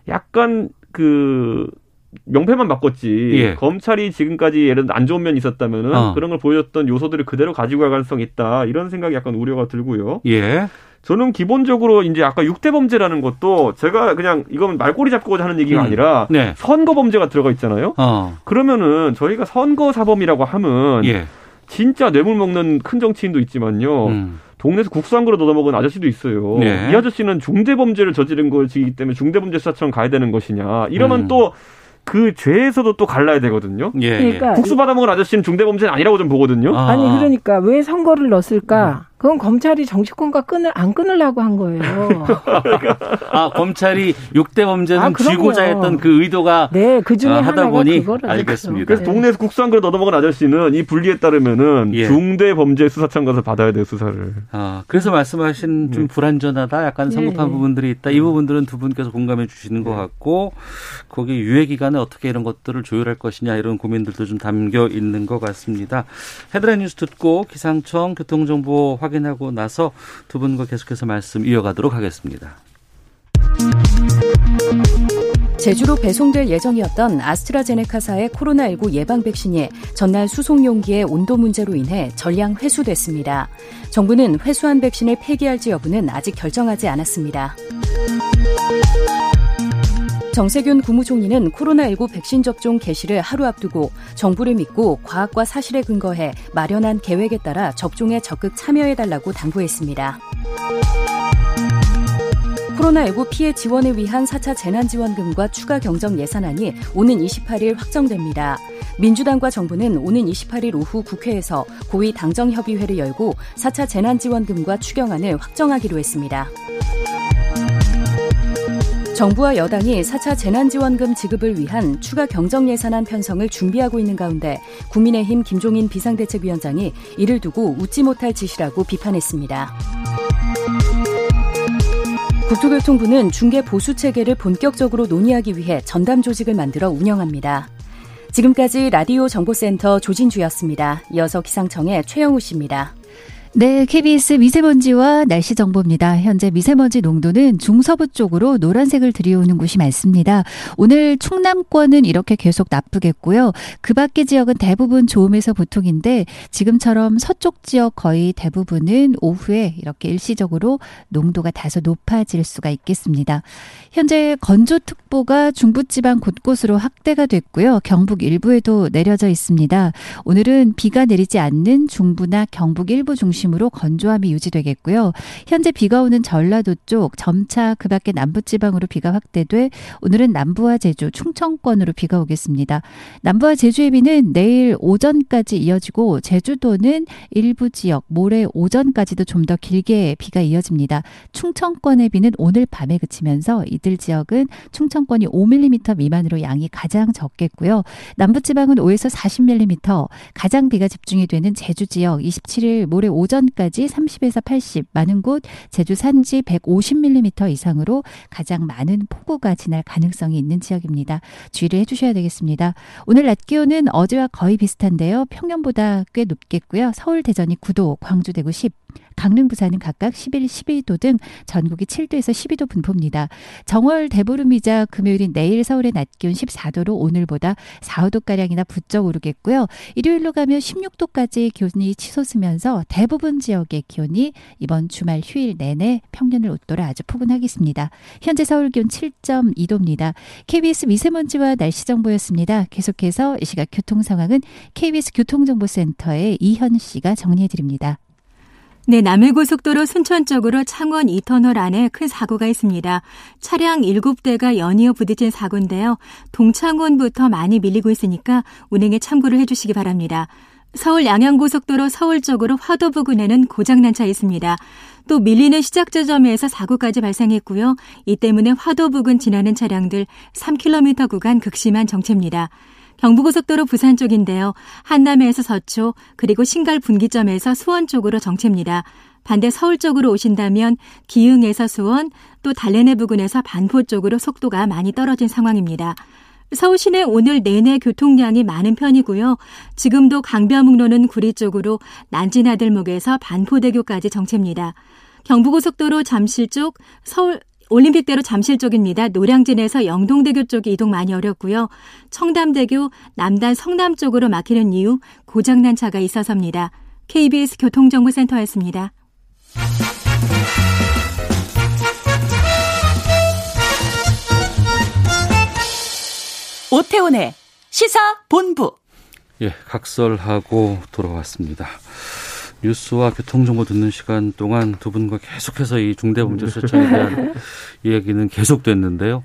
약간 그 명패만 바꿨지 예. 검찰이 지금까지 예를 들어 안 좋은 면이 있었다면은 어. 그런 걸 보여줬던 요소들을 그대로 가지고 갈 가능성이 있다 이런 생각이 약간 우려가 들고요. 예. 저는 기본적으로 이제 아까 6대 범죄라는 것도 제가 그냥 이건 말꼬리 잡고자 하는 얘기가 음. 아니라 네. 선거 범죄가 들어가 있잖아요. 어. 그러면은 저희가 선거 사범이라고 하면 예. 진짜 뇌물 먹는 큰 정치인도 있지만요. 음. 동네에서 국수 한 그릇 얻어먹은 아저씨도 있어요. 네. 이 아저씨는 중대범죄를 저지른 것이기 때문에 중대범죄 수사청 가야 되는 것이냐. 이러면 음. 또그 죄에서도 또 갈라야 되거든요. 예. 그러니까 국수 받아먹은 아저씨는 중대범죄는 아니라고 좀 보거든요. 아. 아니 그러니까 왜 선거를 넣었을까? 그건 검찰이 정치권과 끊을 안 끊으려고 한 거예요. 아, 검찰이 6대 범죄는 아. 쥐고자 했던 그 의도가 네, 그 중에 아, 하다 하나가 보니. 알겠습니다. 그래서 네. 동네에서 국수 한 그릇 얻어먹은 아저씨는 이 분리에 따르면은 예. 중대 범죄 수사청 가서 받아야 돼요 수사를. 아, 그래서 말씀하신 좀 네. 불안전하다, 약간 네. 성급한 부분들이 있다. 이 부분들은 두 분께서 공감해 주시는 것 같고, 거기 유예 기간에 어떻게 이런 것들을 조율할 것이냐 이런 고민들도 좀 담겨 있는 것 같습니다. 헤드라인 뉴스 듣고 기상청 교통정보 확 인하고 나서 두 분과 계속해서 말씀 이어가도록 하겠습니다. 제주로 배송될 예정이었던 아스트라제네카사의 코로나19 예방 백신이 전날 수송 용기의 온도 문제로 인해 전량 회수됐습니다. 정부는 회수한 백신을 폐기할지 여부는 아직 결정하지 않았습니다. 정세균 국무총리는 코로나19 백신 접종 개시를 하루 앞두고 정부를 믿고 과학과 사실에 근거해 마련한 계획에 따라 접종에 적극 참여해달라고 당부했습니다. 코로나19 피해 지원을 위한 4차 재난지원금과 추가 경정 예산안이 오는 28일 확정됩니다. 민주당과 정부는 오는 28일 오후 국회에서 고위 당정협의회를 열고 4차 재난지원금과 추경안을 확정하기로 했습니다. 정부와 여당이 4차 재난지원금 지급을 위한 추가 경정 예산안 편성을 준비하고 있는 가운데 국민의힘 김종인 비상대책위원장이 이를 두고 웃지 못할 짓이라고 비판했습니다. 국토교통부는 중개 보수 체계를 본격적으로 논의하기 위해 전담 조직을 만들어 운영합니다. 지금까지 라디오 정보센터 조진주였습니다. 이어서 기상청의 최영우 씨입니다. 네, KBS 미세먼지와 날씨 정보입니다. 현재 미세먼지 농도는 중서부 쪽으로 노란색을 들이오는 곳이 많습니다. 오늘 충남권은 이렇게 계속 나쁘겠고요. 그 밖의 지역은 대부분 좋음에서 보통인데 지금처럼 서쪽 지역 거의 대부분은 오후에 이렇게 일시적으로 농도가 다소 높아질 수가 있겠습니다. 현재 건조특보가 중부지방 곳곳으로 확대가 됐고요. 경북 일부에도 내려져 있습니다. 오늘은 비가 내리지 않는 중부나 경북 일부 중심 으로 건조함이 유지되겠고요. 현재 비가 오는 전라도 쪽 점차 그 밖에 남부지방으로 비가 확대돼 오늘은 남부와 제주, 충청권으로 비가 오겠습니다. 남부와 제주의 비는 내일 오전까지 이어지고 제주도는 일부 지역 모레 오전까지도 좀 더 길게 비가 이어집니다. 충청권의 비는 오늘 밤에 그치면서 이들 지역은 충청권이 5mm 미만으로 양이 가장 적겠고요. 남부지방은 5에서 40mm, 가장 비가 집중이 되는 제주 지역 27일 모레 오전 까지 30에서 80, 많은 곳 제주 산지 150mm 이상으로 가장 많은 폭우가 지날 가능성이 있는 지역입니다. 주의를 해주셔야 되겠습니다. 오늘 낮 기온은 어제와 거의 비슷한데요. 평년보다 꽤 높겠고요. 서울, 대전이 9도, 광주, 대구 10, 강릉, 부산은 각각 11, 12도 등 전국이 7도에서 12도 분포입니다. 정월 대보름이자 금요일인 내일 서울의 낮 기온 14도로 오늘보다 4, 5도가량이나 부쩍 오르겠고요. 일요일로 가면 16도까지 기온이 치솟으면서 대부분 지역의 기온이 이번 주말 휴일 내내 평년을 웃돌아 아주 포근하겠습니다. 현재 서울 기온 7.2도입니다. KBS 미세먼지와 날씨 정보였습니다. 계속해서 이 시각 교통 상황은 KBS 교통정보센터의 이현 씨가 정리해 드립니다. 네, 남해고속도로 순천 쪽으로 창원 2터널 안에 큰 사고가 있습니다. 차량 7대가 연이어 부딪힌 사고인데요. 동창원부터 많이 밀리고 있으니까 운행에 참고를 해주시기 바랍니다. 서울 양양고속도로 서울 쪽으로 화도 부근에는 고장난 차 있습니다. 또 밀리는 시작 지점에서 사고까지 발생했고요. 이 때문에 화도 부근 지나는 차량들 3km 구간 극심한 정체입니다. 경부고속도로 부산 쪽인데요. 한남에서 서초 그리고 신갈 분기점에서 수원 쪽으로 정체입니다. 반대 서울 쪽으로 오신다면 기흥에서 수원 또 달래내 부근에서 반포 쪽으로 속도가 많이 떨어진 상황입니다. 서울 시내 오늘 내내 교통량이 많은 편이고요. 지금도 강변북로는 구리 쪽으로 난지나들목에서 반포대교까지 정체입니다. 경부고속도로 잠실 쪽 서울 올림픽대로 잠실 쪽입니다. 노량진에서 영동대교 쪽이 이동 많이 어렵고요. 청담대교 남단 성남 쪽으로 막히는 이유 고장난 차가 있어서입니다. KBS 교통정보센터였습니다. 오태훈의 시사 본부. 예, 각설하고 돌아왔습니다. 뉴스와 교통정보 듣는 시간 동안 두 분과 계속해서 이 중대범죄 수사청에 대한 *laughs* 이야기는 계속됐는데요.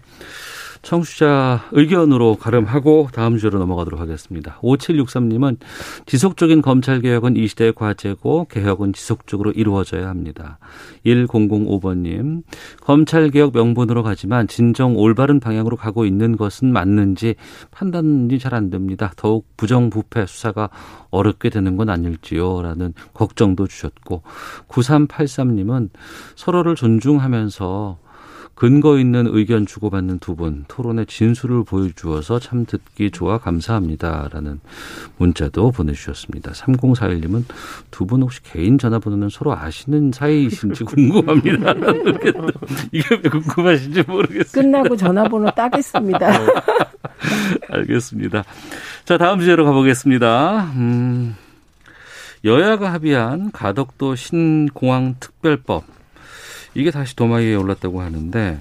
청취자 의견으로 가름하고 다음 주로 넘어가도록 하겠습니다. 5763님은 지속적인 검찰 개혁은 이 시대의 과제고 개혁은 지속적으로 이루어져야 합니다. 1005번님, 검찰 개혁 명분으로 가지만 진정 올바른 방향으로 가고 있는 것은 맞는지 판단이 잘 안 됩니다. 더욱 부정부패 수사가 어렵게 되는 건 아닐지요. 라는 걱정도 주셨고, 9383님은 서로를 존중하면서 근거 있는 의견 주고받는 두 분 토론의 진술을 보여주어서 참 듣기 좋아 감사합니다라는 문자도 보내주셨습니다. 3041님은 두 분 혹시 개인 전화번호는 서로 아시는 사이이신지 *laughs* 궁금합니다. 이게 왜 궁금하신지 모르겠어요. 끝나고 전화번호 따겠습니다. *laughs* 알겠습니다. 자 다음 주제로 가보겠습니다. 음, 여야가 합의한 가덕도 신공항 특별법 이게 다시 도마 위에 올랐다고 하는데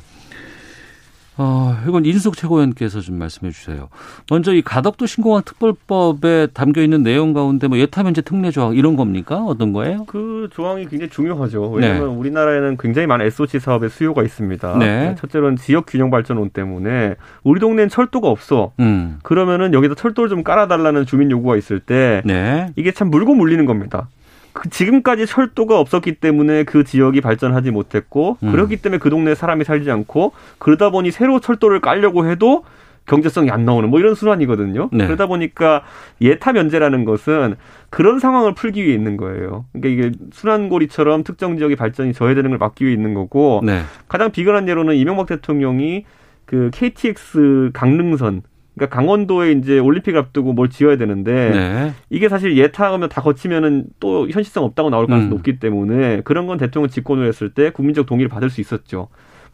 어, 이건 인숙 최고위원께서 좀 말씀해 주세요. 먼저 이 가덕도 신공항 특별법에 담겨 있는 내용 가운데 뭐 예타 면제 특례 조항 이런 겁니까? 어떤 거예요? 그 조항이 굉장히 중요하죠. 왜냐하면 네. 우리나라에는 굉장히 많은 SOC 사업의 수요가 있습니다. 네. 첫째로는 지역 균형 발전론 때문에 우리 동네는 철도가 없어. 음. 그러면은 여기다 철도를 좀 깔아달라는 주민 요구가 있을 때 네. 이게 참 물고 물리는 겁니다. 그 지금까지 철도가 없었기 때문에 그 지역이 발전하지 못했고 음. 그렇기 때문에 그 동네에 사람이 살지 않고 그러다 보니 새로 철도를 깔려고 해도 경제성이 안 나오는 뭐 이런 순환이거든요. 네. 그러다 보니까 예타 면제라는 것은 그런 상황을 풀기 위해 있는 거예요. 그러니까 이게 순환고리처럼 특정 지역의 발전이 저해되는 걸 막기 위해 있는 거고 네. 가장 비근한 예로는 이명박 대통령이 그 KTX 강릉선 그러니까 강원도에 이제 올림픽 앞두고 뭘 지어야 되는데 네. 이게 사실 예타하면 다 거치면은 또 현실성 없다고 나올 가능성이 음. 높기 때문에 그런 건 대통령 직권을 했을 때 국민적 동의를 받을 수 있었죠.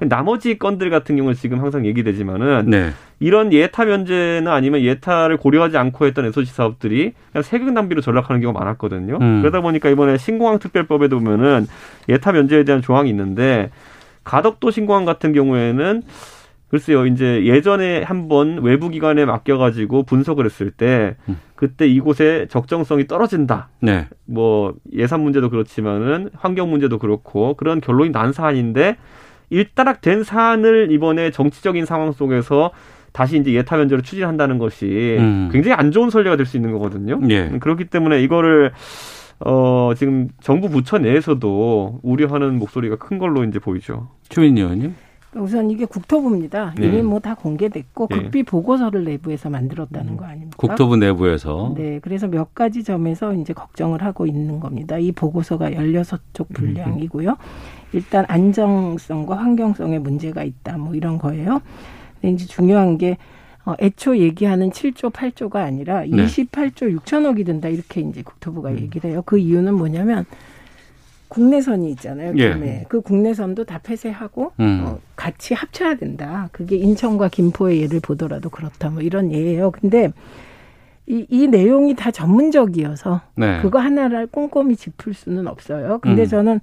나머지 건들 같은 경우는 지금 항상 얘기되지만은 네. 이런 예타 면제나 아니면 예타를 고려하지 않고 했던 SOC 사업들이 그냥 세금 낭비로 전락하는 경우가 많았거든요. 음. 그러다 보니까 이번에 신공항 특별법에도 보면은 예타 면제에 대한 조항이 있는데 가덕도 신공항 같은 경우에는 글쎄요, 이제 예전에 한번 외부 기관에 맡겨가지고 분석을 했을 때 음. 그때 이곳에 적정성이 떨어진다. 네. 뭐 예산 문제도 그렇지만은 환경 문제도 그렇고 그런 결론이 난 사안인데 일단락 된 사안을 이번에 정치적인 상황 속에서 다시 이제 예타 면제로 추진한다는 것이 음. 굉장히 안 좋은 선례가 될 수 있는 거거든요. 예. 그렇기 때문에 이거를 어 지금 정부 부처 내에서도 우려하는 목소리가 큰 걸로 이제 보이죠. 추민 의원님. 우선 이게 국토부입니다. 네. 이미 뭐 다 공개됐고 네. 극비 보고서를 내부에서 만들었다는 거 아닙니까? 국토부 내부에서 네, 그래서 몇 가지 점에서 이제 걱정을 하고 있는 겁니다. 이 보고서가 16쪽 분량이고요. 일단 안정성과 환경성에 문제가 있다. 뭐 이런 거예요. 근데 이제 중요한 게 어, 애초 얘기하는 7조, 8조가 아니라 네. 28조 6천억이 든다. 이렇게 이제 국토부가 얘기를 해요. 그 이유는 뭐냐면 국내선이 있잖아요. 예. 김해. 그 국내선도 다 폐쇄하고 음. 어, 같이 합쳐야 된다. 그게 인천과 김포의 예를 보더라도 그렇다. 뭐 이런 예예요. 근데 이, 이 내용이 다 전문적이어서 네. 그거 하나를 꼼꼼히 짚을 수는 없어요. 근데 음. 저는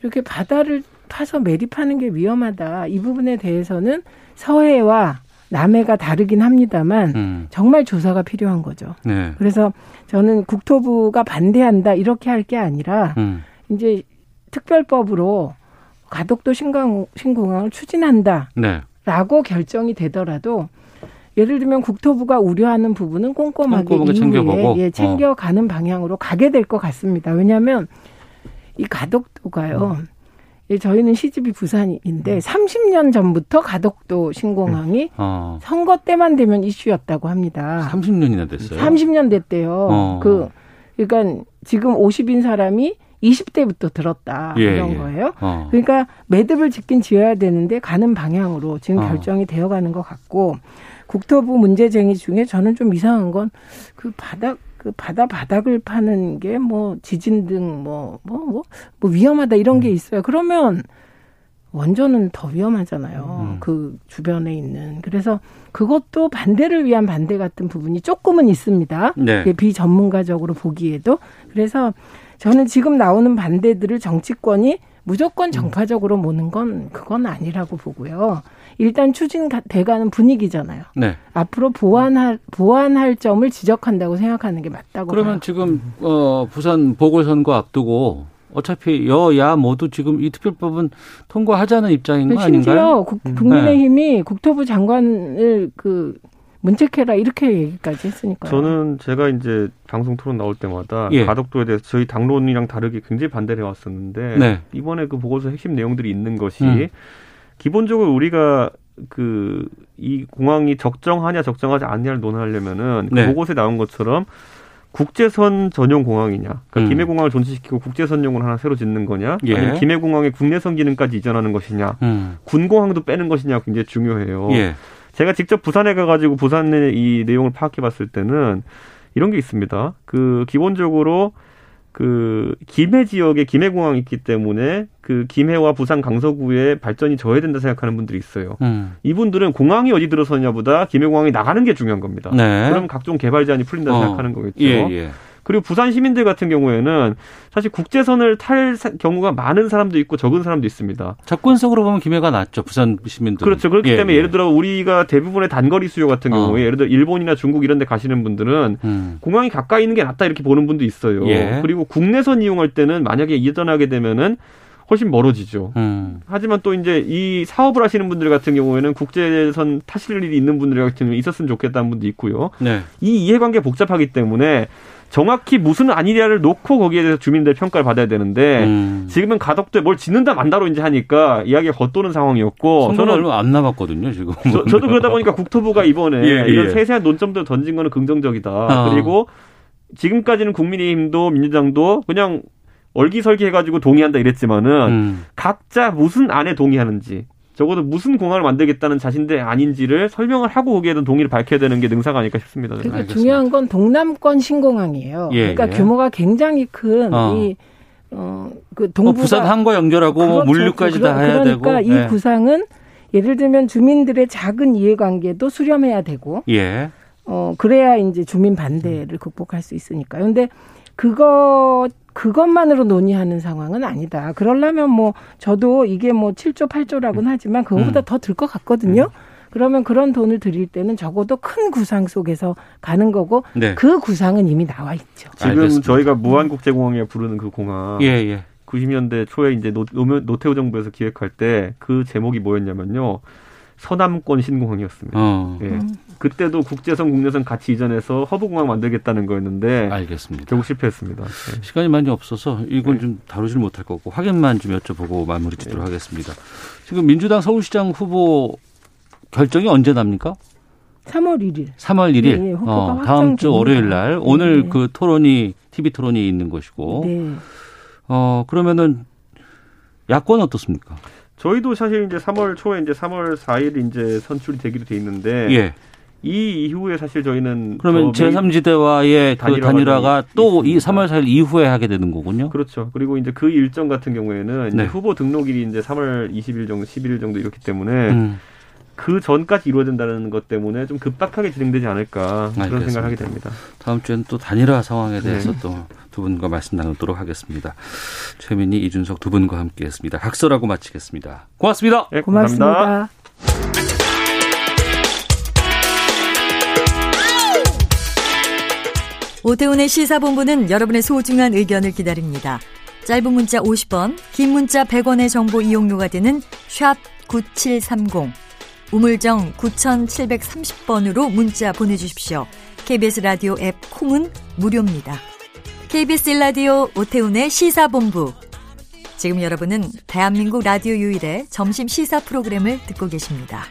이렇게 바다를 파서 매립하는 게 위험하다. 이 부분에 대해서는 서해와 남해가 다르긴 합니다만 음. 정말 조사가 필요한 거죠. 네. 그래서 저는 국토부가 반대한다 이렇게 할 게 아니라 음. 이제 특별법으로 가덕도 신공, 신공항을 추진한다 라고 네. 결정이 되더라도 예를 들면 국토부가 우려하는 부분은 꼼꼼하게, 꼼꼼하게 챙겨보고. 예, 챙겨가는 방향으로 가게 될 것 같습니다. 왜냐하면 이 가덕도가요. 예, 저희는 시집이 부산인데 30년 전부터 가덕도 신공항이 어. 선거 때만 되면 이슈였다고 합니다. 30년이나 됐어요. 30년 됐대요. 어. 그 그러니까 지금 50인 사람이 20대부터 들었다 예, 이런 예. 거예요. 어. 그러니까 매듭을 짓긴 지어야 되는데 가는 방향으로 지금 어. 결정이 되어가는 것 같고 국토부 문제쟁이 중에 저는 좀 이상한 건 그 바닥 그 바다 바닥을 파는 게 뭐 지진 등 뭐 뭐 뭐 뭐 위험하다 이런 음. 게 있어요. 그러면 원전은 더 위험하잖아요. 음. 그 주변에 있는. 그래서 그것도 반대를 위한 반대 같은 부분이 조금은 있습니다. 네. 비전문가적으로 보기에도. 그래서 저는 지금 나오는 반대들을 정치권이 무조건 정파적으로 모는 건 그건 아니라고 보고요. 일단 추진돼가는 분위기잖아요. 네. 앞으로 보완할 보완할 점을 지적한다고 생각하는 게 맞다고 그러면 봐요. 지금 어 부산 보궐선거 앞두고 어차피 여야 모두 지금 이 특별법은 통과하자는 입장인 거 심지어 아닌가요? 국, 음. 국민의힘이 국토부 장관을 그 문책해라 이렇게 얘기까지 했으니까요. 저는 제가 이제 방송 토론 나올 때마다 예. 가덕도에 대해서 저희 당론이랑 다르게 굉장히 반대를 해왔었는데 네. 이번에 그 보고서 핵심 내용들이 있는 것이 음. 기본적으로 우리가 그 이 공항이 적정하냐 적정하지 않냐를 논하려면은 그 네. 보고서에 나온 것처럼 국제선 전용 공항이냐, 그러니까 음. 김해 공항을 존치시키고 국제선용을 하나 새로 짓는 거냐, 예. 아니면 김해 공항의 국내선 기능까지 이전하는 것이냐, 음. 군공항도 빼는 것이냐 굉장히 중요해요. 예. 제가 직접 부산에 가가지고 부산의 이 내용을 파악해봤을 때는 이런 게 있습니다. 그 기본적으로 그 김해 지역에 김해공항이 있기 때문에 그 김해와 부산 강서구의 발전이 저해된다 생각하는 분들이 있어요. 음. 이분들은 공항이 어디 들어서냐보다 김해공항이 나가는 게 중요한 겁니다. 네. 그럼 각종 개발 제한이 풀린다 어. 생각하는 거겠죠. 예, 예. 그리고 부산 시민들 같은 경우에는 사실 국제선을 탈 사- 경우가 많은 사람도 있고 적은 사람도 있습니다. 접근성으로 보면 김해가 낫죠. 부산 시민들. 그렇죠. 그렇기 때문에 예를 들어 우리가 대부분의 단거리 수요 같은 어. 경우에 예를 들어 일본이나 중국 이런 데 가시는 분들은 음. 공항이 가까이 있는 게 낫다 이렇게 보는 분도 있어요. 예. 그리고 국내선 이용할 때는 만약에 이전하게 되면은 훨씬 멀어지죠. 음. 하지만 또 이제 이 사업을 하시는 분들 같은 경우에는 국제선 타실 일이 있는 분들 같은 경우는 있었으면 좋겠다는 분도 있고요. 네. 이 이해관계 복잡하기 때문에 정확히 무슨 아니냐를 놓고 거기에 대해서 주민들 평가를 받아야 되는데 음. 지금은 가덕도에 뭘 짓는다 만다로 이제 하니까 이야기가 겉도는 상황이었고 저는 얼마 안 남았거든요, 지금. 저, 저도 그러다 보니까 국토부가 이번에 예, 이런 예. 세세한 논점들을 던진 거는 긍정적이다. 아. 그리고 지금까지는 국민의힘도 민주당도 그냥 얼기설기 해가지고 동의한다 이랬지만은 음. 각자 무슨 안에 동의하는지 적어도 무슨 공항을 만들겠다는 자신들의 아닌지를 설명을 하고 거기에 대한 동의를 밝혀야 되는 게 능사가 아닐까 싶습니다. 저는. 그러니까 중요한 건 동남권 신공항이에요. 예, 그러니까 예. 규모가 굉장히 큰 어. 이 어, 그뭐 부산 항거 연결하고 뭐 그렇죠. 물류까지 다 해야 그러니까 되고. 이 네. 구상은 예를 들면 주민들의 작은 이해관계도 수렴해야 되고 예. 어 그래야 이제 주민 반대를 극복할 수 있으니까요. 근데 그거 그것만으로 논의하는 상황은 아니다. 그러려면 뭐 저도 이게 뭐 7조 8조라고는 하지만 그거보다 음. 더 들 것 같거든요. 그러면 그런 돈을 들일 때는 적어도 큰 구상 속에서 가는 거고 네. 그 구상은 이미 나와 있죠. 지금 알겠습니다. 저희가 무안국제공항이라 부르는 그 공항 예, 예. 90년대 초에 이제 노, 노- 노태우 정부에서 기획할 때 그 제목이 뭐였냐면요. 서남권 신공항이었습니다. 어. 예. 그때도 국제선, 국내선 같이 이전해서 허브공항 만들겠다는 거였는데 알겠습니다. 결국 실패했습니다. 예. 시간이 많이 없어서 이건 네. 좀 다루질 못할 거고 확인만 좀 여쭤보고 마무리 짓도록 하겠습니다. 지금 민주당 서울시장 후보 결정이 언제 납니까? 3월 1일. 3월 1일. 네, 후보가 어, 다음 주. 월요일 날 오늘 네. 그 토론이 TV 토론이 있는 것이고. 네. 어, 그러면은 야권 어떻습니까? 저희도 사실 이제 3월 초에 이제 3월 4일 이제 선출이 되기로 돼 있는데 예. 이 이후에 사실 저희는 그러면 저 메인- 제3지대와의 그 단일화가 또이 있습니다. 3월 4일 이후에 하게 되는 거군요. 그렇죠. 그리고 이제 그 일정 같은 경우에는 이제 네. 후보 등록일이 이제 3월 20일 정도, 11일 정도 이렇기 때문에 음. 그 전까지 이루어진다는 것 때문에 좀 급박하게 진행되지 않을까 그런 알겠습니다. 생각을 하게 됩니다. 다음 주에는 또 단일화 상황에 네. 대해서 또두 분과 말씀 나누도록 하겠습니다. 최민희, 이준석 두 분과 함께했습니다. 각설하고 마치겠습니다. 고맙습니다. 네, 고맙습니다. 오태훈의 시사본부는 여러분의 소중한 의견을 기다립니다. 짧은 문자 50원, 긴 문자 100원의 정보 이용료가 되는 샵 9730. 우물정 9730번으로 문자 보내주십시오. KBS 라디오 앱 콩은 무료입니다. KBS 라디오 오태훈의 시사본부. 지금 여러분은 대한민국 라디오 유일의 점심 시사 프로그램을 듣고 계십니다.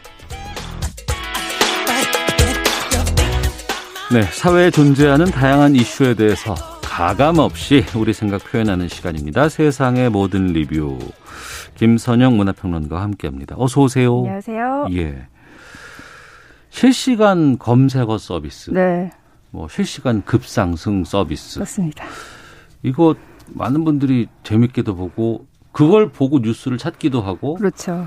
네, 사회에 존재하는 다양한 이슈에 대해서 가감 없이 우리 생각 표현하는 시간입니다. 세상의 모든 리뷰. 김선영 문화평론가와 함께합니다. 어서 오세요. 안녕하세요. 예. 실시간 검색어 서비스. 네. 뭐 실시간 급상승 서비스. 그렇습니다. 이거 많은 분들이 재밌게도 보고 그걸 보고 뉴스를 찾기도 하고. 그렇죠.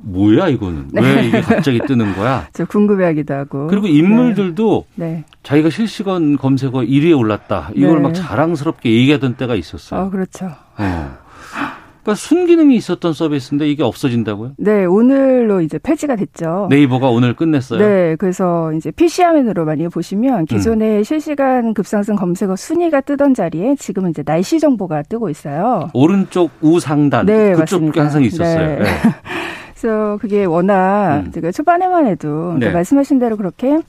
뭐야 이거는 네. 왜 이게 갑자기 뜨는 거야? *laughs* 저 궁금해하기도 하고. 그리고 인물들도 네. 자기가 실시간 검색어 1위에 올랐다. 이걸 네. 막 자랑스럽게 얘기하던 때가 있었어요. 어, 그렇죠. 어. *laughs* 그러니까 순기능이 있었던 서비스인데 이게 없어진다고요? 네, 오늘로 이제 폐지가 됐죠. 네이버가 오늘 끝냈어요. 네, 그래서 이제 PC 화면으로 많이 보시면 기존에 실시간 급상승 검색어 순위가 뜨던 자리에 지금은 이제 날씨 정보가 뜨고 있어요. 오른쪽 우상단 네, 그쪽 맞습니다. 항상 있었어요. 네. 네. *laughs* 그래서 그게 워낙 음. 제가 초반에만 해도 네. 말씀하신 대로 그렇게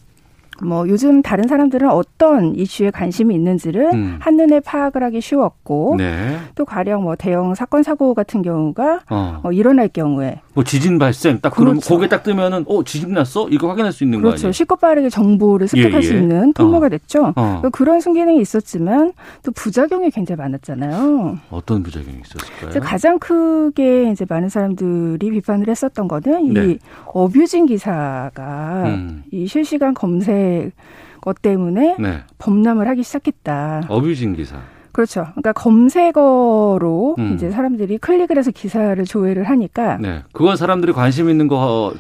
뭐 요즘 다른 사람들은 어떤 이슈에 관심이 있는지를 음. 한눈에 파악을 하기 쉬웠고 네. 또 가령 뭐 대형 사건 사고 같은 경우가 어. 어, 일어날 경우에 뭐 지진 발생 딱 그럼 그렇죠. 거기에 딱 뜨면은 어 지진 났어? 이거 확인할 수 있는 거 그렇죠. 아니에요? 쉽고 빠르게 정보를 습득할 예, 수 예. 있는 통로가 됐죠. 어. 그러니까 그런 순기능이 있었지만 또 부작용이 굉장히 많았잖아요. 어떤 부작용이 있었을까요? 가장 크게 이제 많은 사람들이 비판을 했었던 거는 네. 이 어뷰징 기사가 음. 이 실시간 검색 것 때문에 네. 범람을 하기 시작했다. 어뷰징 기사. 그렇죠. 그러니까 검색어로 음. 이제 사람들이 클릭을 해서 기사를 조회를 하니까 네. 그건 사람들이 관심 있는 거 어,